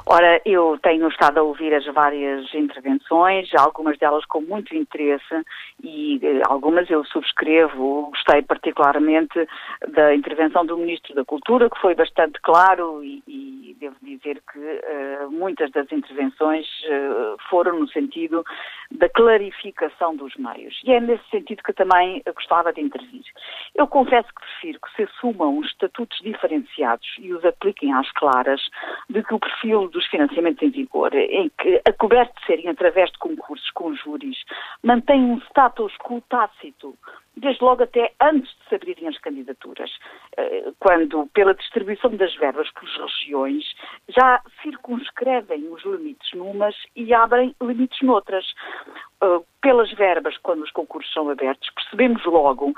Ora, eu tenho estado a ouvir as várias intervenções, algumas delas com muito interesse e eh, algumas eu subscrevo. Gostei particularmente da intervenção do Ministro da Cultura, que foi bastante claro e, e devo dizer que uh, muitas das intervenções uh, foram no sentido da clarificação dos meios. E é nesse sentido que também gostava de intervir. Eu confesso que prefiro que se assumam os estatutos diferenciados e os apliquem às claras de que o perfil dos financiamentos em vigor, em que, a coberto de serem através de concursos com júris, mantém um status quo tácito, desde logo até antes de se abrirem as candidaturas, eh, quando, pela distribuição das verbas pelas regiões, já circunscrevem os limites numas e abrem limites noutras. Eh, pelas verbas, quando os concursos são abertos, percebemos logo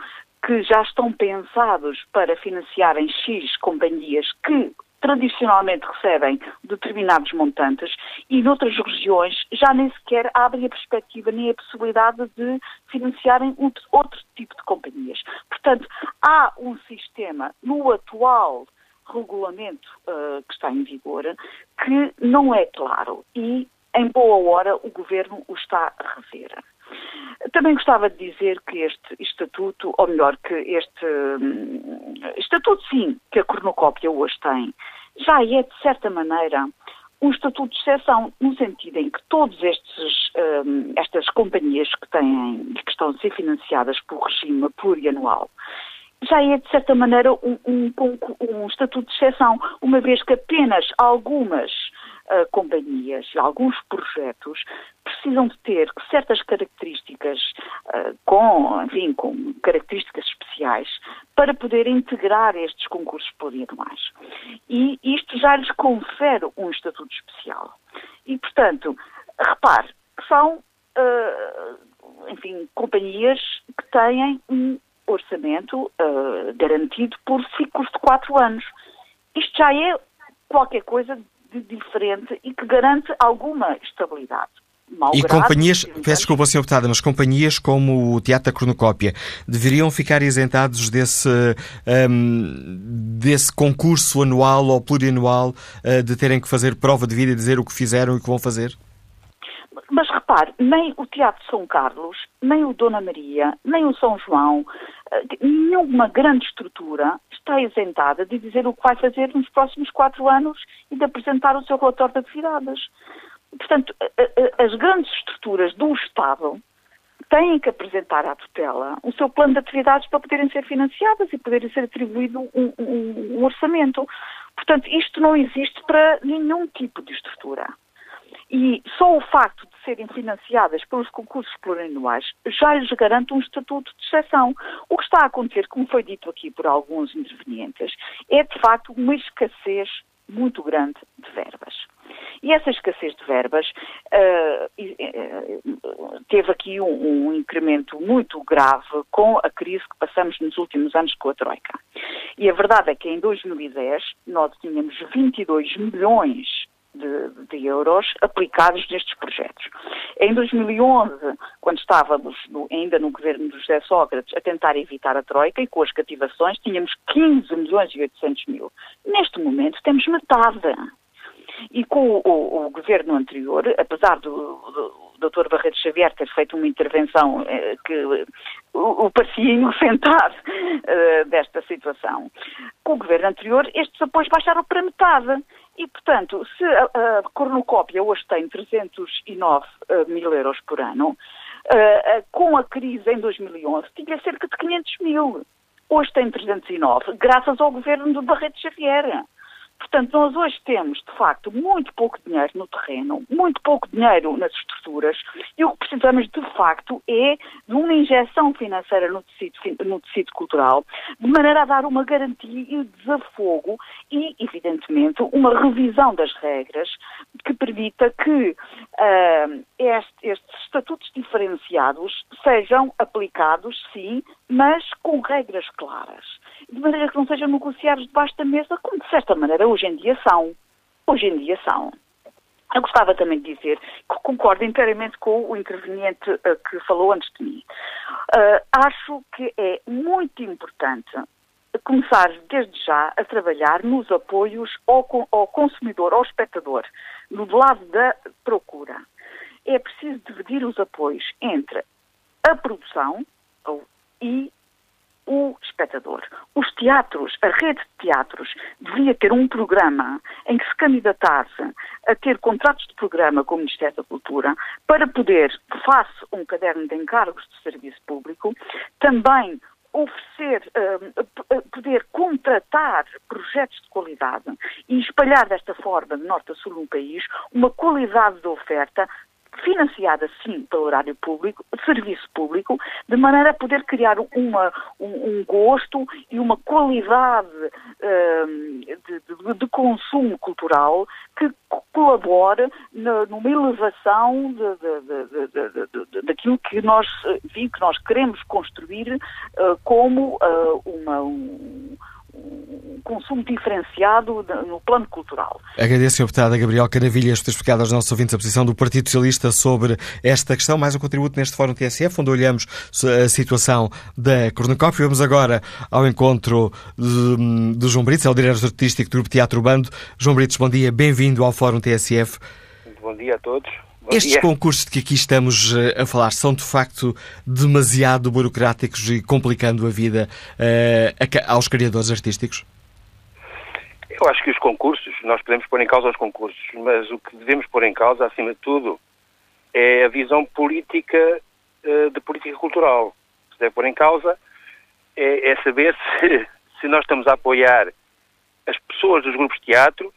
que já estão pensados para financiarem X companhias que tradicionalmente recebem determinados montantes e noutras regiões já nem sequer abrem a perspectiva nem a possibilidade de financiarem outro tipo de companhias. Portanto, há um sistema no atual regulamento uh, que está em vigor que não é claro e, em boa hora, o Governo o está a rever. Também gostava de dizer que este estatuto, ou melhor, que este hum, estatuto, sim, que a cornucópia hoje tem, já é, de certa maneira, um estatuto de exceção, no sentido em que todas um, estas companhias que têm que estão a ser financiadas por regime plurianual já é, de certa maneira, um, um, um, estatuto de exceção, uma vez que apenas algumas uh, companhias alguns projetos precisam de ter certas características, uh, com, enfim, com características especiais, para poder integrar estes concursos plurianuais. E isto já lhes confere um estatuto especial. E, portanto, repare, são, uh, enfim, companhias que têm um orçamento uh, garantido por ciclos de quatro anos. Isto já é qualquer coisa de diferente e que garante alguma estabilidade. e companhias, peço desculpa, Sr. Deputada, mas companhias como o Teatro da Cronocópia deveriam ficar isentados desse, um, desse concurso anual ou plurianual uh, de terem que fazer prova de vida e dizer o que fizeram e o que vão fazer? Mas repare, nem o Teatro São Carlos, nem o Dona Maria, nem o São João, nenhuma grande estrutura está isentada de dizer o que vai fazer nos próximos quatro anos e de apresentar o seu relatório de atividades. Portanto, as grandes estruturas do Estado têm que apresentar à tutela o seu plano de atividades para poderem ser financiadas e poderem ser atribuído um, um, um orçamento. Portanto, isto não existe para nenhum tipo de estrutura. E só o facto de serem financiadas pelos concursos plurianuais já lhes garante um estatuto de exceção. O que está a acontecer, como foi dito aqui por alguns intervenientes, é de facto uma escassez muito grande de verbas. E essa escassez de verbas uh, teve aqui um, um, incremento muito grave com a crise que passamos nos últimos anos com a Troika. E a verdade é que em 2010 nós tínhamos 22 milhões de, de, euros aplicados nestes projetos. Em 2011, quando estávamos no, ainda no governo de José Sócrates a tentar evitar a Troika e com as cativações, tínhamos 15 milhões e 800 mil. Neste momento temos metade. E com o, o, o governo anterior, apesar do, do Dr. Barreto Xavier ter feito uma intervenção eh, que o, o inocentar eh, desta situação. Com o governo anterior, estes apoios baixaram para metade. E, portanto, se a, a cornucópia hoje tem 309 uh, mil euros por ano, uh, uh, com a crise em 2011 tinha cerca de 500 mil. Hoje tem 309, graças ao governo do Barreto Xavier. Portanto, nós hoje temos, de facto, muito pouco dinheiro no terreno, muito pouco dinheiro nas estruturas, e o que precisamos, de facto, é de uma injeção financeira no tecido, no tecido cultural, de maneira a dar uma garantia e desafogo e, evidentemente, uma revisão das regras que permita que uh, este, estes estatutos diferenciados sejam aplicados, sim, mas com regras claras. De maneira que não sejam negociados debaixo da mesa, como de certa maneira hoje em dia são. Hoje em dia são. Eu gostava também de dizer que concordo inteiramente com o interveniente uh, que falou antes de mim. Uh, acho que é muito importante começar desde já a trabalhar nos apoios ao, ao consumidor, ao espectador, no lado da procura. É preciso dividir os apoios entre a produção e o espectador. Os teatros, a rede de teatros, devia ter um programa em que se candidatasse a ter contratos de programa com o Ministério da Cultura para poder, face um caderno de encargos de serviço público, também oferecer, uh, poder contratar projetos de qualidade e espalhar desta forma, de norte a sul no país, uma qualidade de oferta financiada sim pelo horário público, serviço público, de maneira a poder criar uma, um, um gosto e uma qualidade um, de, de, de, consumo cultural que colabore na, numa elevação daquilo que nós, enfim, que nós queremos construir uh, como uh, uma, um, um consumo diferenciado no plano cultural. Agradeço, Sr. Deputada Gabriel Caravilhas, por ter explicado aos nossos ouvintes a posição do Partido Socialista sobre esta questão. Mais um contributo neste Fórum TSF, onde olhamos a situação da Cornucópia. Vamos agora ao encontro de, de João Brites, é o diretor artístico do Grupo Teatro Bando. João Brites, bom dia, bem-vindo ao Fórum TSF. Bom dia a todos. Estes dia. concursos de que aqui estamos eh, a falar são de facto demasiado burocráticos e complicando a vida uh, aos criadores artísticos? Eu acho que os concursos, nós podemos pôr em causa os concursos, mas o que devemos pôr em causa, acima de tudo, é a visão política uh, de política cultural. O que se deve pôr em causa é, é saber se, se nós estamos a apoiar as pessoas dos grupos de teatro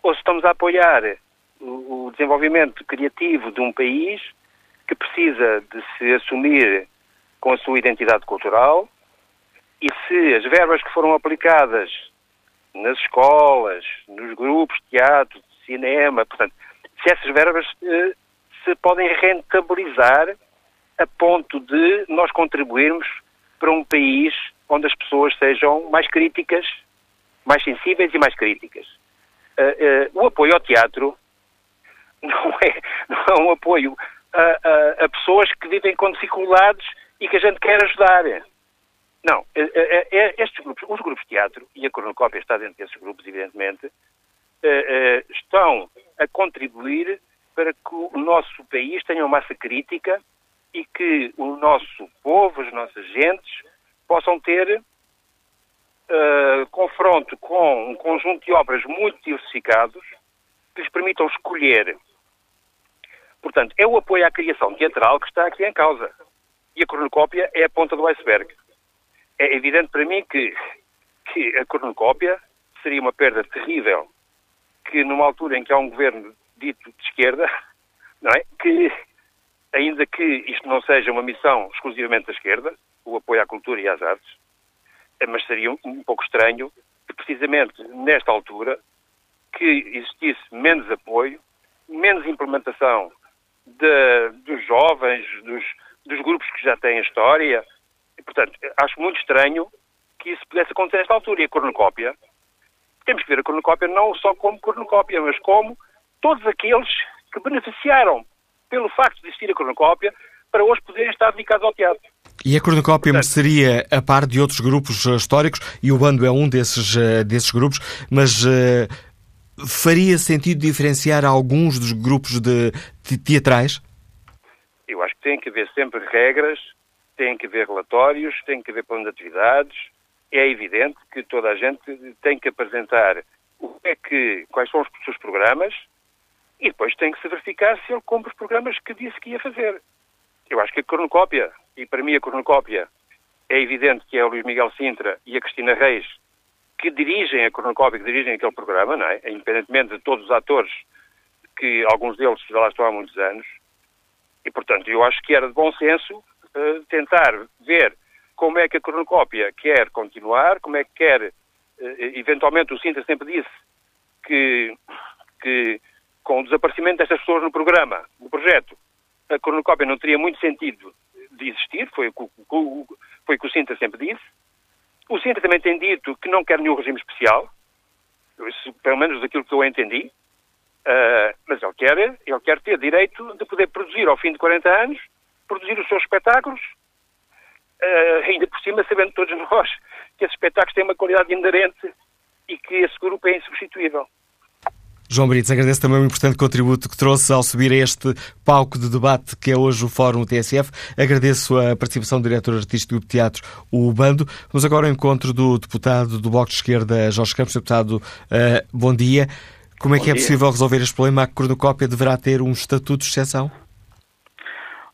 ou se estamos a apoiar o, desenvolvimento criativo de um país que precisa de se assumir com a sua identidade cultural e se as verbas que foram aplicadas nas escolas, nos grupos de teatro, de cinema, portanto, se essas verbas eh, se podem rentabilizar a ponto de nós contribuirmos para um país onde as pessoas sejam mais críticas, mais sensíveis e mais críticas. Uh, uh, o apoio ao teatro não é, não é um apoio a, a, a, pessoas que vivem com dificuldades e que a gente quer ajudar. Não, é, é, estes grupos, os grupos de teatro, e a cornucópia está dentro desses grupos, evidentemente, estão a contribuir para que o nosso país tenha uma massa crítica e que o nosso povo, as nossas gentes, possam ter uh, confronto com um conjunto de obras muito diversificados que lhes permitam escolher. Portanto, é o apoio à criação teatral que está aqui em causa. E a cornucópia é a ponta do iceberg. É evidente para mim que, que a cornucópia seria uma perda terrível que numa altura em que há um governo dito de esquerda, não é? Que, ainda que isto não seja uma missão exclusivamente da esquerda, o apoio à cultura e às artes, eh, mas seria um, pouco estranho que precisamente nesta altura que existisse menos apoio, menos implementação de, dos jovens, dos, dos grupos que já têm história. E, portanto, acho muito estranho que isso pudesse acontecer nesta altura. E a cornucópia, temos que ver a cornucópia não só como cornucópia, mas como todos aqueles que beneficiaram pelo facto de existir a cornucópia para hoje poderem estar dedicados ao teatro. E a cornucópia mereceria a par de outros grupos eh, históricos, e o bando é um desses, eh, desses grupos, mas uh, faria sentido diferenciar alguns dos grupos de teatrais? Eu acho que tem que haver sempre regras, tem que haver relatórios, tem que haver plano de atividades. É evidente que toda a gente tem que apresentar o que é que, quais são os seus programas, e depois tem que se verificar se ele cumpre os programas que disse que ia fazer. Eu acho que a cornucópia, e para mim a cornucópia, é evidente que é o Luís Miguel Sintra e a Cristina Reis que dirigem a cornucópia, que dirigem aquele programa, não é? Independentemente de todos os atores, que alguns deles já lá estão há muitos anos. E, portanto, eu acho que era de bom senso uh, tentar ver como é que a cornucópia quer continuar, como é que quer, uh, eventualmente o Sintra sempre disse que, que com o desaparecimento destas pessoas no programa, no projeto, a cornucópia não teria muito sentido de existir, foi o que, foi o, que o Sintra sempre disse. O Sintra também tem dito que não quer nenhum regime especial, isso, pelo menos daquilo que eu entendi, uh, mas ele quer, ele quer ter direito de poder produzir ao fim de 40 anos, produzir os seus espetáculos, uh, ainda por cima sabendo todos nós que esses espetáculos têm uma qualidade inerente e que esse grupo é insubstituível. João Brites, agradeço também o importante contributo que trouxe ao subir a este palco de debate que é hoje o Fórum TSF. Agradeço a participação do diretor artístico do teatro, o Bando. Vamos agora ao encontro do deputado do Bloco de Esquerda, Jorge Campos. Deputado, uh, bom dia. Como é que é possível resolver este problema? A cornucópia deverá ter um estatuto de exceção?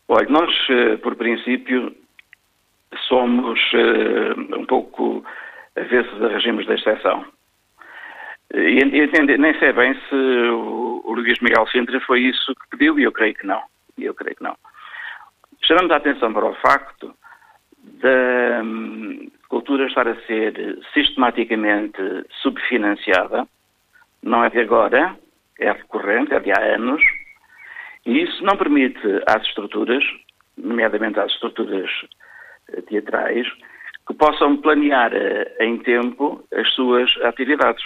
Olha, nós, eh, por princípio, somos uh, um pouco avessos a regimes de exceção. E, nem sei bem se o, o Luís Miguel Sintra foi isso que pediu, e eu creio que não. E eu creio que não. Chamamos a atenção para o facto da hum, cultura estar a ser sistematicamente subfinanciada, não é de agora, é recorrente, é de há anos, e isso não permite às estruturas, nomeadamente às estruturas eh, teatrais, que possam planear eh, em tempo as suas atividades.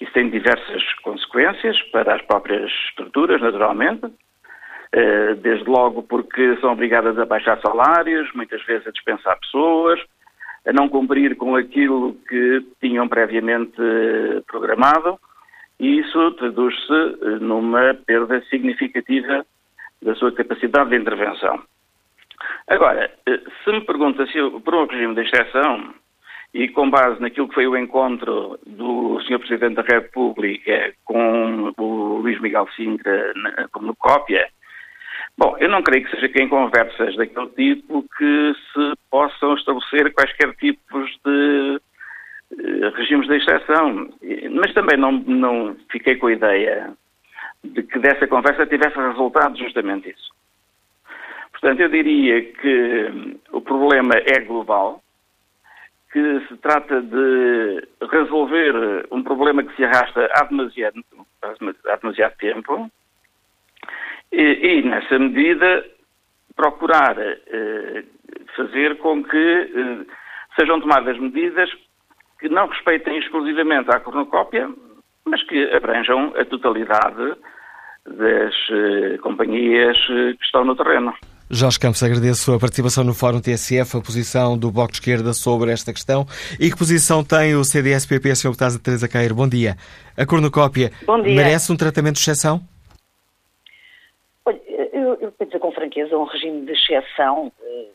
Isso tem diversas consequências para as próprias estruturas, naturalmente, eh, desde logo porque são obrigadas a baixar salários, muitas vezes a dispensar pessoas, a não cumprir com aquilo que tinham previamente programado, e isso traduz-se eh, numa perda significativa da sua capacidade de intervenção. Agora, se me pergunta se por um regime de exceção, e com base naquilo que foi o encontro do Sr. Presidente da República com o Luís Miguel Sintra como cópia, bom, eu não creio que seja que em conversas daquele tipo que se possam estabelecer quaisquer tipos de regimes de exceção. Mas também não, não fiquei com a ideia de que dessa conversa tivesse resultado justamente isso. Portanto, eu diria que o problema é global, que se trata de resolver um problema que se arrasta há demasiado, há demasiado tempo e, e, nessa medida, procurar eh, fazer com que eh, sejam tomadas medidas que não respeitem exclusivamente a cornucópia, mas que abranjam a totalidade das eh, companhias eh, que estão no terreno. Jorge Campos, agradeço a participação no Fórum TSF, a posição do Bloco de Esquerda sobre esta questão. E que posição tem o CDS-PP, Sr. Deputado Teresa Cair? Bom dia. A cornucópia merece um tratamento de exceção? Olha, eu, eu penso com franqueza, um regime de exceção, eh,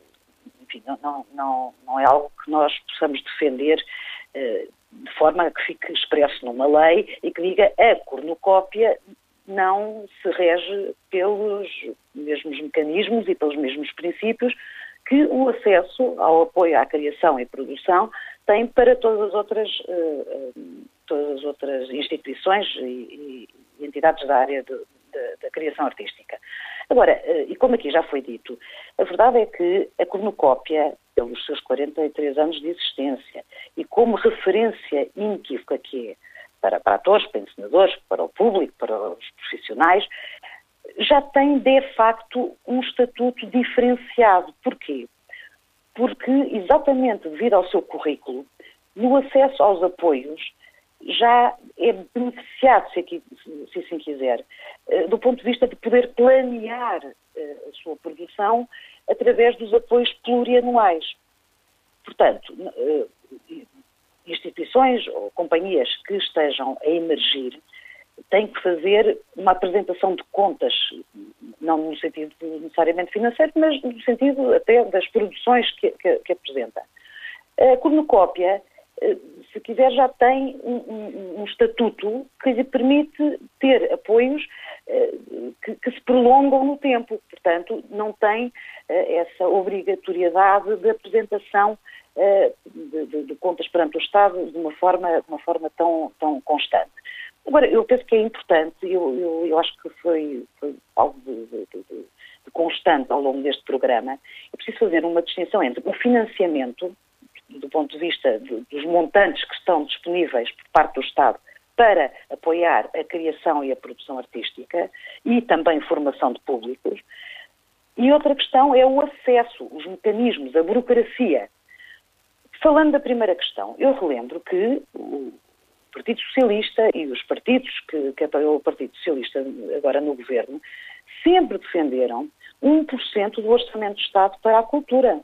enfim, não, não, não, não é algo que nós possamos defender de forma a que fique expresso numa lei e que diga a cornucópia não se rege pelos mesmos mecanismos e pelos mesmos princípios que o acesso ao apoio à criação e produção tem para todas as outras, uh, todas as outras instituições e, e entidades da área de, de, da criação artística. Agora, uh, e como aqui já foi dito, a verdade é que a cornucópia, pelos seus 43 anos de existência e como referência inequívoca que é para, para atores, para ensinadores, para o público, para os profissionais, já tem de facto um estatuto diferenciado. Porquê? Porque, exatamente devido ao seu currículo, no acesso aos apoios, já é beneficiado, se, aqui, se assim quiser, eh, do ponto de vista de poder planear eh, a sua produção através dos apoios plurianuais. Portanto, eh, instituições ou companhias que estejam a emergir têm que fazer uma apresentação de contas, não no sentido necessariamente financeiro, mas no sentido até das produções que, que, que apresenta. A cornucópia, se quiser, já tem um, um, um estatuto que lhe permite ter apoios eh, que, que, se prolongam no tempo. Portanto, não tem eh, essa obrigatoriedade de apresentação eh, de, de, de, contas perante o Estado de uma forma, de uma forma tão, tão constante. Agora, eu penso que é importante, eu, eu, eu acho que foi, foi algo de, de, constante ao longo deste programa, é preciso fazer uma distinção entre o financiamento, do ponto de vista dos montantes que estão disponíveis por parte do Estado para apoiar a criação e a produção artística e também formação de públicos, e outra questão é o acesso, os mecanismos, a burocracia Falando da primeira questão, eu relembro que o Partido Socialista e os partidos que, que apoiam o Partido Socialista agora no governo sempre defenderam 1% do orçamento do Estado para a cultura.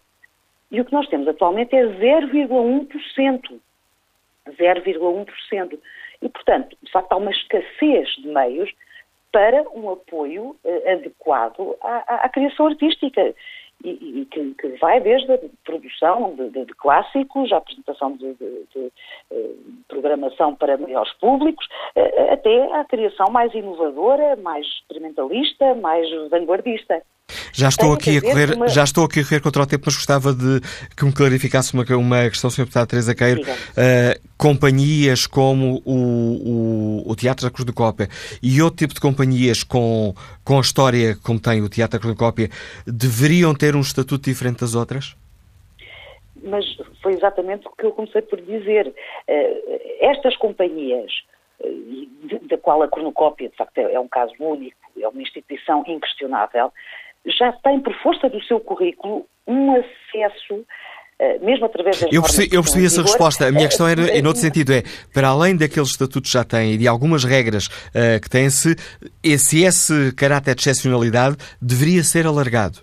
E o que nós temos atualmente é 0,1%. 0,1%. E, portanto, de facto, há uma escassez de meios para um apoio eh, adequado à, à, à criação artística e, e que, que, vai desde a produção de, de, de clássicos, a apresentação de, de, eh, programação para maiores públicos, eh, até à criação mais inovadora, mais experimentalista, mais vanguardista. Já estou, aqui a correr, uma... já estou aqui a correr contra o tempo, mas gostava de que me clarificasse uma, uma questão, Sr. Deputado Teresa Queiro. Uh, companhias como o, o, o, Teatro da Cruz do Cópia e outro tipo de companhias com, com a história como tem o Teatro da Cruz do Cópia deveriam ter um estatuto diferente das outras? Mas foi exatamente o que eu comecei por dizer. Uh, estas companhias, uh, da qual a Cornucópia, de facto, é, é um caso único, é uma instituição inquestionável, já tem, por força do seu currículo, um acesso eh, mesmo através das Eu percebi, eu percebi essa resposta. A minha questão era, em outro sentido, é, para além daqueles estatutos que já têm e de algumas regras uh, que têm-se, esse, esse caráter de excepcionalidade deveria ser alargado?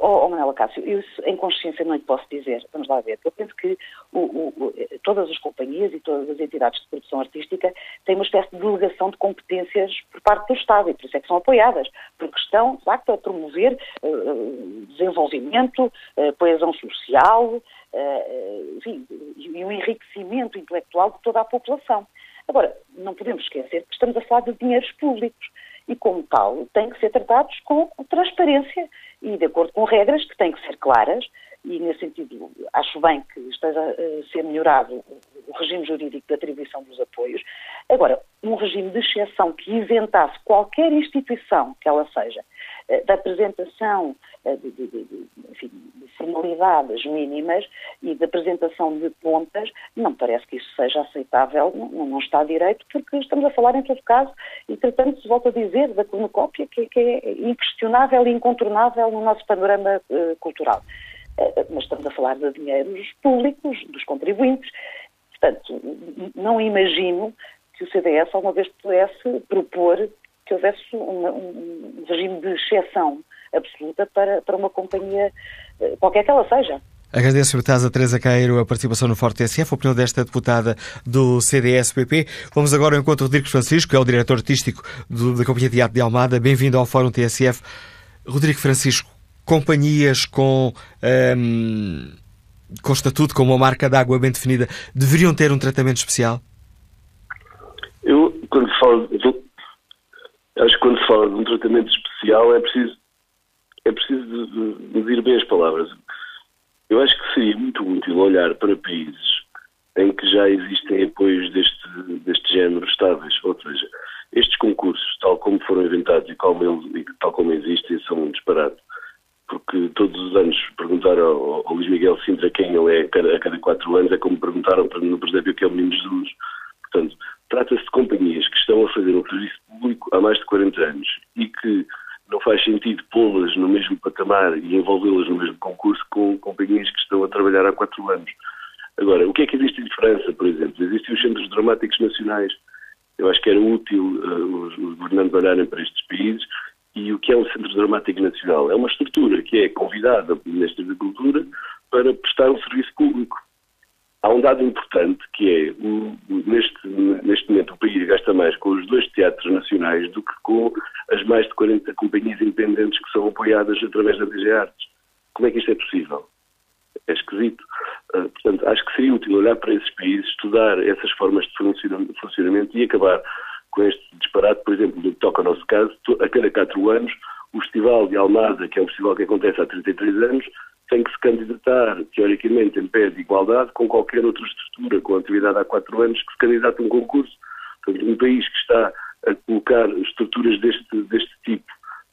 Oh Manuela Cássio, eu em consciência não lhe posso dizer. Vamos lá ver. Eu penso que o, o, todas as companhias e todas as entidades de produção artística têm uma espécie de delegação de competências por parte do Estado e por isso é que são apoiadas, porque estão, de facto, a promover uh, desenvolvimento, uh, coesão social, uh, enfim, e o enriquecimento intelectual de toda a população. Agora, não podemos esquecer que estamos a falar de dinheiros públicos e, como tal, têm que ser tratados com transparência e de acordo com regras que têm que ser claras e, nesse sentido, acho bem que esteja a ser melhorado o regime jurídico de atribuição dos apoios. Agora, um regime de exceção que isentasse qualquer instituição que ela seja eh, da apresentação eh, de, de, de, enfim, de, finalidades mínimas e da apresentação de contas, não parece que isso seja aceitável, não, não, está direito, porque estamos a falar em todo caso, e tratando se volta a dizer, da cornucópia, que, que, é inquestionável e incontornável no nosso panorama uh, cultural. Uh, mas estamos a falar de dinheiros públicos, dos contribuintes, portanto, não imagino que o CDS alguma vez pudesse propor que houvesse uma, um regime de exceção absoluta para, para uma companhia, eh, qualquer que ela seja. Agradeço, deputada Teresa Caeiro, a participação no Forte TSF, a opinião desta deputada do CDS-PP. Vamos agora ao encontro Rodrigues Francisco, que é o diretor artístico do, da Companhia de Teatro de Almada. Bem-vindo ao Fórum TSF. Rodrigo Francisco, companhias com, um, com estatuto, com uma marca de água bem definida, deveriam ter um tratamento especial? Eu, quando falo, acho que quando se fala de um tratamento especial é preciso, é preciso medir bem as palavras. Eu acho que seria muito útil olhar para países em que já existem apoios deste, deste género estáveis. Ou seja, estes concursos, tal como foram inventados e, como eles, tal como existem, são um disparate. Porque todos os anos perguntar ao, ao Luís Miguel Sintra quem ele é a cada, a cada quatro anos é como perguntaram para no presépio que é o Menino Jesus. Portanto, trata-se de companhias que estão a fazer um serviço público há mais de 40 anos e que não faz sentido pô-las no mesmo patamar e envolvê-las no mesmo concurso com companhias que estão a trabalhar há quatro anos. Agora, o que é que existe em França, por exemplo? Existem os centros dramáticos nacionais. Eu acho que era útil uh, os, os governantes olharem para estes países e o que é um centro dramático nacional? É uma estrutura que é convidada pelo Ministro da Cultura para prestar um serviço público. Há um dado importante que é, neste, neste momento, o país gasta mais com os dois teatros nacionais do que com as mais de 40 companhias independentes que são apoiadas através da DG Artes. Como é que isto é possível? É esquisito. Uh, portanto, acho que seria útil olhar para esses países, estudar essas formas de funcionamento e acabar com este disparate, por exemplo, no que toca ao nosso caso, a cada quatro anos, o Festival de Almada, que é um festival que acontece há 33 anos, tem que se candidatar, teoricamente, em pé de igualdade com qualquer outra estrutura com atividade há quatro anos que se candidata a um concurso. Portanto, um país que está a colocar estruturas deste, deste tipo,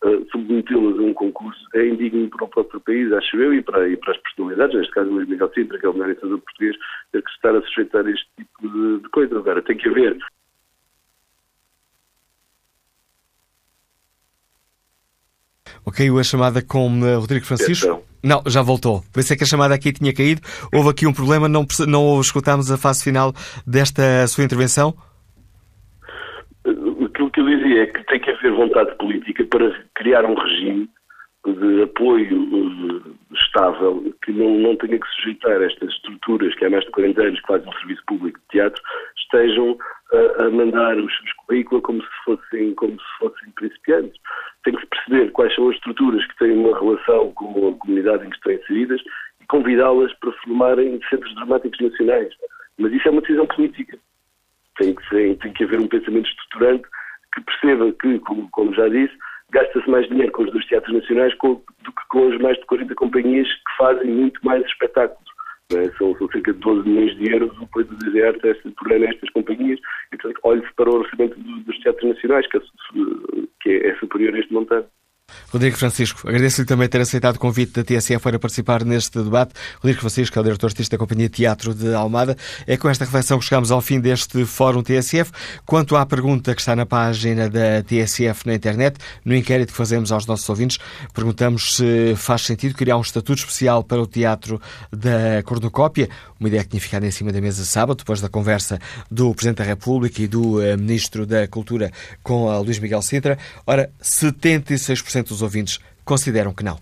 uh, submetê-las a um concurso, é indigno para o próprio país, acho eu, e para, e para as personalidades, neste caso o Luís Miguel Sintra, que é o melhor embaixador português, ter que estar a sujeitar este tipo de, de coisa. Agora, tem que haver Ok, a chamada com uh, Rodrigo Francisco. Então. Não, já voltou. Pensei que a chamada aqui tinha caído. Houve aqui um problema, não, não escutámos a fase final desta sua intervenção? Aquilo que eu dizia é que tem que haver vontade política para criar um regime de apoio uh, estável que não, não tenha que sujeitar estas estruturas que há mais de 40 anos que fazem um serviço público de teatro estejam a, a mandar os seus currículos como se fossem como se fossem principiantes tem que perceber quais são as estruturas que têm uma relação com a comunidade em que estão inseridas e convidá-las para formarem centros dramáticos nacionais. Mas isso é uma decisão política. Tem que, ser, tem que haver um pensamento estruturante que perceba que, como, como já disse, gasta-se mais dinheiro com os dois teatros nacionais do que com as mais de 40 companhias que fazem muito mais espetáculos. É? São, são, cerca de 12 milhões de euros o do deserto por ano estas companhias e, portanto, olhe-se para o orçamento dos teatros nacionais, que é, que é superior a este montante. Rodrigo Francisco, agradeço-lhe também ter aceitado o convite da TSF para participar neste debate. Rodrigo Francisco é o diretor artista da Companhia Teatro de Almada. É com esta reflexão que chegamos ao fim deste Fórum TSF. Quanto à pergunta que está na página da TSF na internet, no inquérito que fazemos aos nossos ouvintes, perguntamos se faz sentido criar um estatuto especial para o Teatro da Cornucópia, uma ideia que tinha ficado em cima da mesa sábado, depois da conversa do Presidente da República e do eh, Ministro da Cultura com a Luís Miguel Sintra. Ora, 76% dos ouvintes consideram que não.